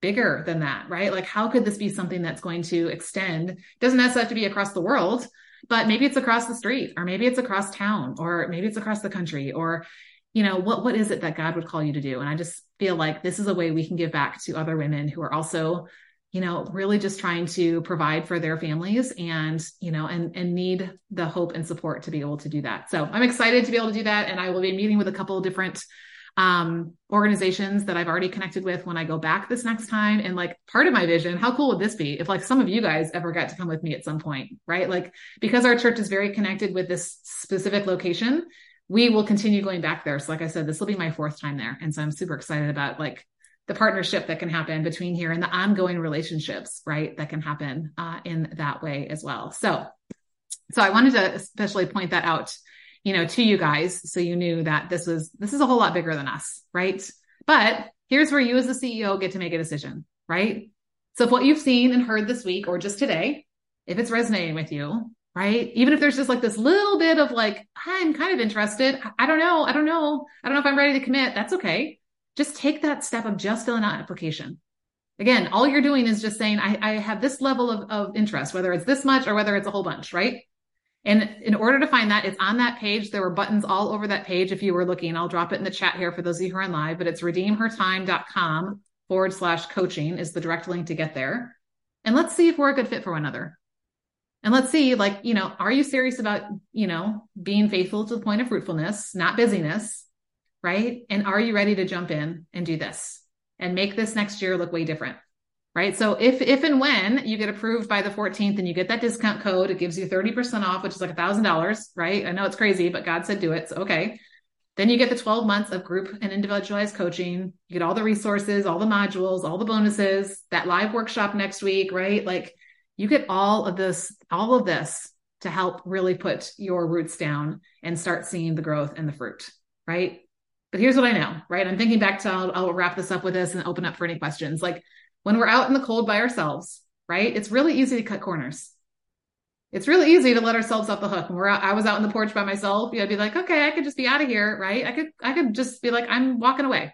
bigger than that, right? Like, how could this be something that's going to extend? Doesn't necessarily have to be across the world, but maybe it's across the street, or maybe it's across town, or maybe it's across the country, or, you know, what, what is it that God would call you to do? And I just feel like this is a way we can give back to other women who are also you know, really just trying to provide for their families and, you know, and, and need the hope and support to be able to do that. So I'm excited to be able to do that. And I will be meeting with a couple of different um, organizations that I've already connected with when I go back this next time. And like part of my vision, how cool would this be if like some of you guys ever got to come with me at some point, right? Like because our church is very connected with this specific location, we will continue going back there. So like I said, this will be my fourth time there. And so I'm super excited about like the partnership that can happen between here and the ongoing relationships, right? That can happen uh, in that way as well. So, so I wanted to especially point that out you know, to you guys. So you knew that this was, this is a whole lot bigger than us, right? But here's where you as the CEO get to make a decision, right? So if what you've seen and heard this week or just today, if it's resonating with you, right? Even if there's just like this little bit of like, I'm kind of interested. I don't know. I don't know. I don't know if I'm ready to commit. That's okay. Just take that step of just filling out an application. Again, all you're doing is just saying, I, I have this level of, of interest, whether it's this much or whether it's a whole bunch, right? And in order to find that, it's on that page. There were buttons all over that page if you were looking. I'll drop it in the chat here for those of you who are on live, but it's redeemhertime.com forward slash coaching is the direct link to get there. And let's see if we're a good fit for one another. And let's see, like, you know, are you serious about, you know, being faithful to the point of fruitfulness, not busyness, right? And are you ready to jump in and do this and make this next year look way different? right? So if if and when you get approved by the 14th and you get that discount code, it gives you 30% off, which is like a thousand dollars, right? I know it's crazy, but God said do it. So okay. Then you get the 12 months of group and individualized coaching. You get all the resources, all the modules, all the bonuses, that live workshop next week, right? Like you get all of this, all of this to help really put your roots down and start seeing the growth and the fruit, right? But here's what I know, right? I'm thinking back to, I'll, I'll wrap this up with this and open up for any questions. Like when we're out in the cold by ourselves, right? It's really easy to cut corners. It's really easy to let ourselves off the hook. When we're out, I was out in the porch by myself. Yeah, I'd be like, okay, I could just be out of here, right? I could, I could just be like, I'm walking away.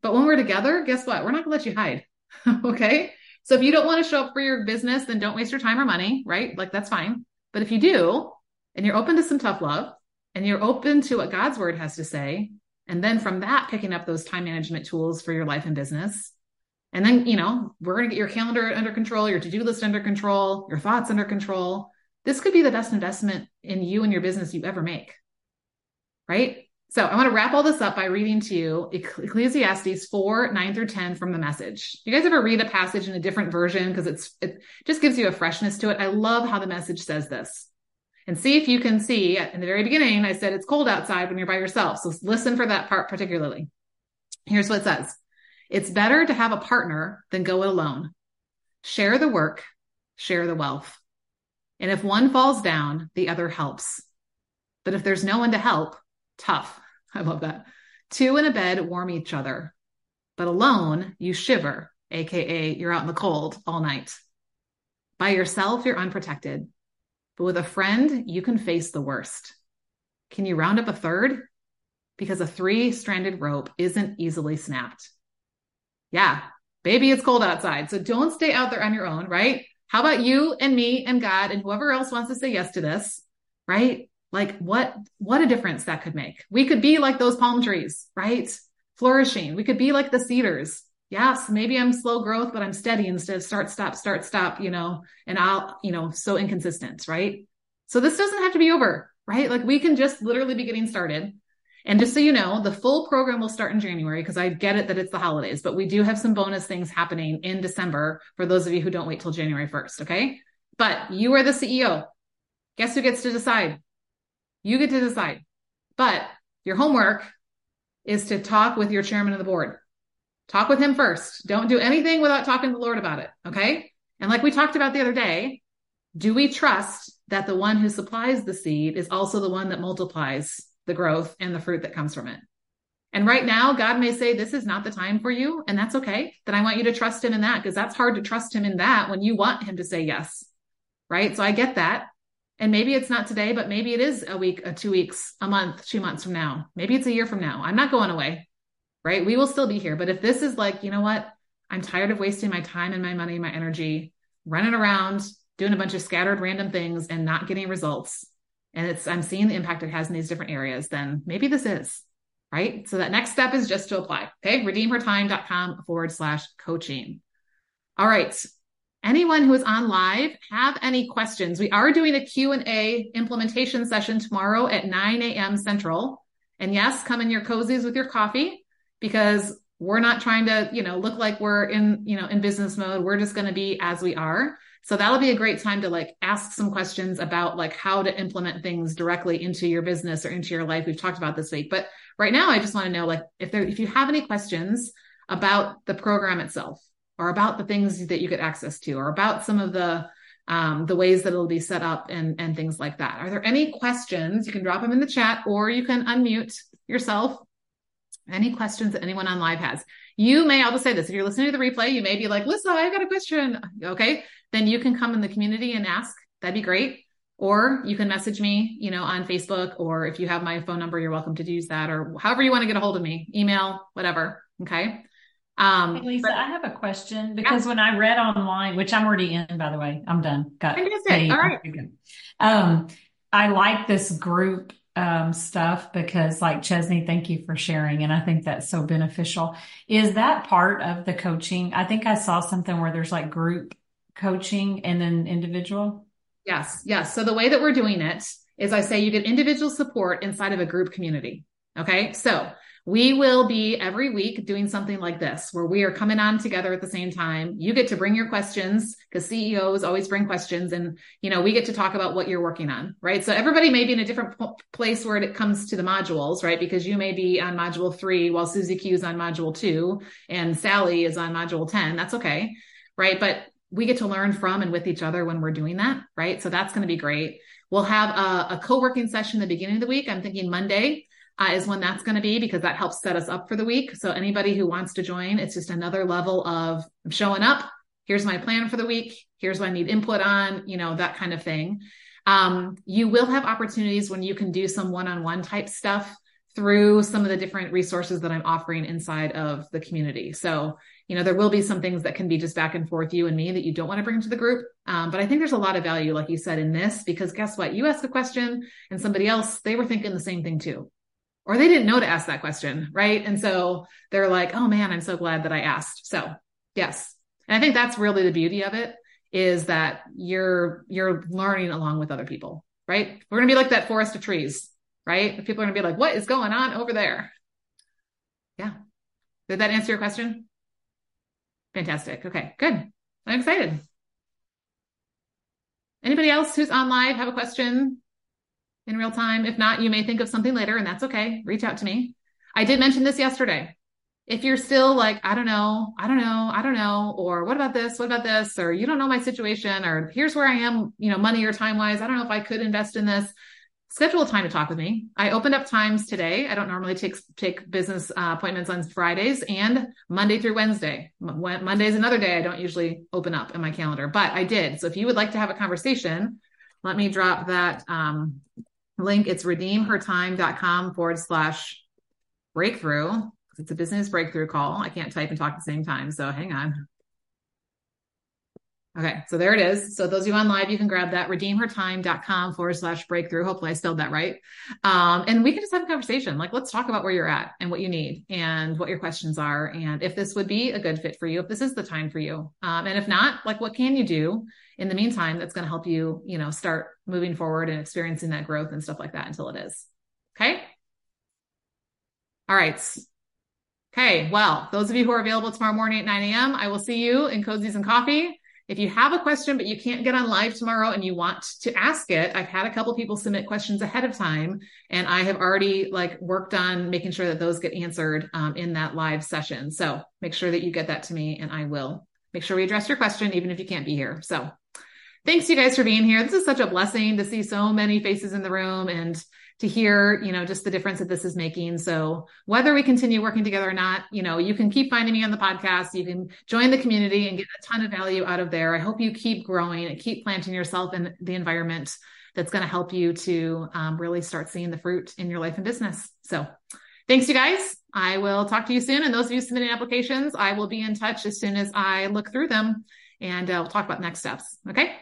But when we're together, guess what? We're not gonna let you hide. okay. So if you don't want to show up for your business, then don't waste your time or money, right? Like that's fine. But if you do, and you're open to some tough love, and you're open to what God's word has to say, and then from that, picking up those time management tools for your life and business, and then, you know, we're going to get your calendar under control, your to do list under control, your thoughts under control. This could be the best investment in you and your business you ever make. Right. So I want to wrap all this up by reading to you Ecclesiastes 4, 9 through 10 from the message. You guys ever read a passage in a different version? Because it's, it just gives you a freshness to it. I love how the message says this. And see if you can see in the very beginning, I said it's cold outside when you're by yourself. So listen for that part particularly. Here's what it says. It's better to have a partner than go it alone. Share the work, share the wealth. And if one falls down, the other helps. But if there's no one to help, tough. I love that. Two in a bed warm each other, but alone you shiver, aka you're out in the cold all night. By yourself, you're unprotected, but with a friend, you can face the worst. Can you round up a third? Because a three stranded rope isn't easily snapped yeah, baby, it's cold outside. So don't stay out there on your own, right? How about you and me and God and whoever else wants to say yes to this, right? Like what, what a difference that could make. We could be like those palm trees, right? Flourishing. We could be like the cedars. Yes, maybe I'm slow growth, but I'm steady instead of start, stop, start, stop, you know, and I'll, you know, so inconsistent, right? So this doesn't have to be over, right? Like we can just literally be getting started. And just so you know, the full program will start in January because I get it that it's the holidays, but we do have some bonus things happening in December for those of you who don't wait till January 1st. Okay. But you are the CEO. Guess who gets to decide? You get to decide. But your homework is to talk with your chairman of the board. Talk with him first. Don't do anything without talking to the Lord about it. Okay. And like we talked about the other day, do we trust that the one who supplies the seed is also the one that multiplies the growth and the fruit that comes from it. And right now, God may say, this is not the time for you. And that's okay. Then I want you to trust him in that because that's hard to trust him in that when you want him to say yes. Right. So I get that. And maybe it's not today, but maybe it is a week, a two weeks, a month, two months from now. Maybe it's a year from now. I'm not going away. Right. We will still be here. But if this is like, you know what? I'm tired of wasting my time and my money, my energy running around, doing a bunch of scattered random things and not getting results and it's I'm seeing the impact it has in these different areas, then maybe this is right. So that next step is just to apply. Okay. Redeemhertime.com forward slash coaching. All right. Anyone who is on live have any questions? We are doing a Q&A implementation session tomorrow at 9 a.m. Central. And yes, come in your cozies with your coffee because we're not trying to, you know, look like we're in, you know, in business mode. We're just going to be as we are. So that'll be a great time to like ask some questions about like how to implement things directly into your business or into your life. We've talked about this week, but right now I just want to know like if there, if you have any questions about the program itself or about the things that you get access to or about some of the um, the ways that it'll be set up and and things like that. Are there any questions? You can drop them in the chat or you can unmute yourself. Any questions that anyone on live has? You may, I'll just say this, if you're listening to the replay, you may be like, Lissa, I've got a question. Okay. Then you can come in the community and ask. That'd be great. Or you can message me, you know, on Facebook, or if you have my phone number, you're welcome to use that, or however you want to get a hold of me, email, whatever. Okay. Um, hey Lissa, but, I have a question because yeah. when I read online, which I'm already in, by the way, I'm done. Got it. All right. Um, I like this group um, stuff because, like Chesney, thank you for sharing, and I think that's so beneficial. Is that part of the coaching? I think I saw something where there's like group coaching and then individual. Yes, yes. So the way that we're doing it is, I say you get individual support inside of a group community. Okay, so we will be every week doing something like this where we are coming on together at the same time. You get to bring your questions because CEOs always bring questions and, you know, we get to talk about what you're working on, right? So everybody may be in a different p- place where it comes to the modules, right? Because you may be on module three while Susie Q is on module two and Sally is on module 10. That's okay. Right. But we get to learn from and with each other when we're doing that. Right. So that's going to be great. We'll have a, a co-working session the beginning of the week. I'm thinking Monday uh, is when that's going to be because that helps set us up for the week. So anybody who wants to join, it's just another level of showing up. Here's my plan for the week. Here's what I need input on, you know, that kind of thing. Um, you will have opportunities when you can do some one-on-one type stuff through some of the different resources that I'm offering inside of the community. So, you know, there will be some things that can be just back and forth, you and me, that you don't want to bring to the group. Um, but I think there's a lot of value, like you said, in this, because guess what? You ask a question and somebody else, they were thinking the same thing too or they didn't know to ask that question, right? And so they're like, "Oh man, I'm so glad that I asked." So, yes. And I think that's really the beauty of it is that you're you're learning along with other people, right? We're going to be like that forest of trees, right? People are going to be like, "What is going on over there?" Yeah. Did that answer your question? Fantastic. Okay, good. I'm excited. Anybody else who's on live have a question? In real time. If not, you may think of something later, and that's okay. Reach out to me. I did mention this yesterday. If you're still like, I don't know, I don't know, I don't know, or what about this? What about this? Or you don't know my situation, or here's where I am, you know, money or time wise. I don't know if I could invest in this. Schedule a time to talk with me. I opened up times today. I don't normally take take business uh, appointments on Fridays and Monday through Wednesday. Monday is another day I don't usually open up in my calendar, but I did. So if you would like to have a conversation, let me drop that um, link. It's redeemhertime.com forward slash breakthrough. It's a business breakthrough call. I can't type and talk at the same time. So hang on. Okay, so there it is. So those of you on live, you can grab that redeemhertime.com forward slash breakthrough. Hopefully I spelled that right. Um, and we can just have a conversation. Like, let's talk about where you're at and what you need and what your questions are. And if this would be a good fit for you, if this is the time for you. Um, and if not, like, what can you do in the meantime that's going to help you, you know, start moving forward and experiencing that growth and stuff like that until it is. Okay. All right. Okay. Well, those of you who are available tomorrow morning at 9 a.m., I will see you in Cozies and Coffee. If you have a question, but you can't get on live tomorrow and you want to ask it, I've had a couple people submit questions ahead of time and I have already like worked on making sure that those get answered um, in that live session. So make sure that you get that to me and I will make sure we address your question, even if you can't be here. So thanks you guys for being here. This is such a blessing to see so many faces in the room and to hear, you know, just the difference that this is making. So whether we continue working together or not, you know, you can keep finding me on the podcast. You can join the community and get a ton of value out of there. I hope you keep growing and keep planting yourself in the environment that's going to help you to um, really start seeing the fruit in your life and business. So thanks you guys. I will talk to you soon. And those of you submitting applications, I will be in touch as soon as I look through them and uh, we'll talk about next steps. Okay.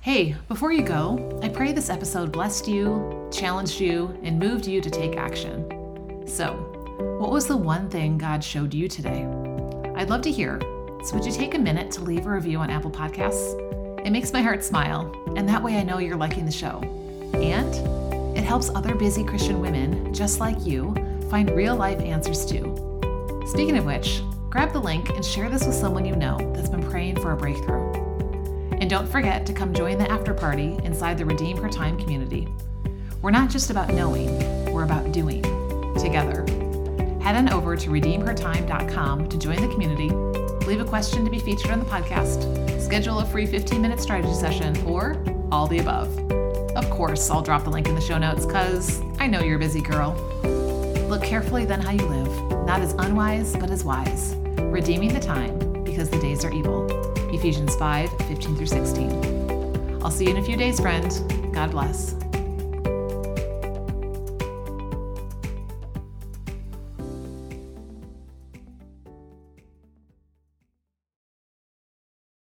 Hey, before you go, I pray this episode blessed you, challenged you, and moved you to take action. So, what was the one thing God showed you today? I'd love to hear. So, would you take a minute to leave a review on Apple Podcasts? It makes my heart smile, and that way I know you're liking the show. And It helps other busy Christian women, just like you, find real life answers too. Speaking of which, grab the link and share this with someone you know that's been praying for a breakthrough. Don't forget to come join the after party inside the Redeem Her Time community. We're not just about knowing, we're about doing together. Head on over to redeemhertime.com to join the community, leave a question to be featured on the podcast, schedule a free 15 minute strategy session, or all the above. Of course, I'll drop the link in the show notes because I know you're a busy girl. Look carefully then how you live, not as unwise, but as wise, redeeming the time because the days are evil. Ephesians 5 15 through 16. I'll see you in a few days, friend. God bless.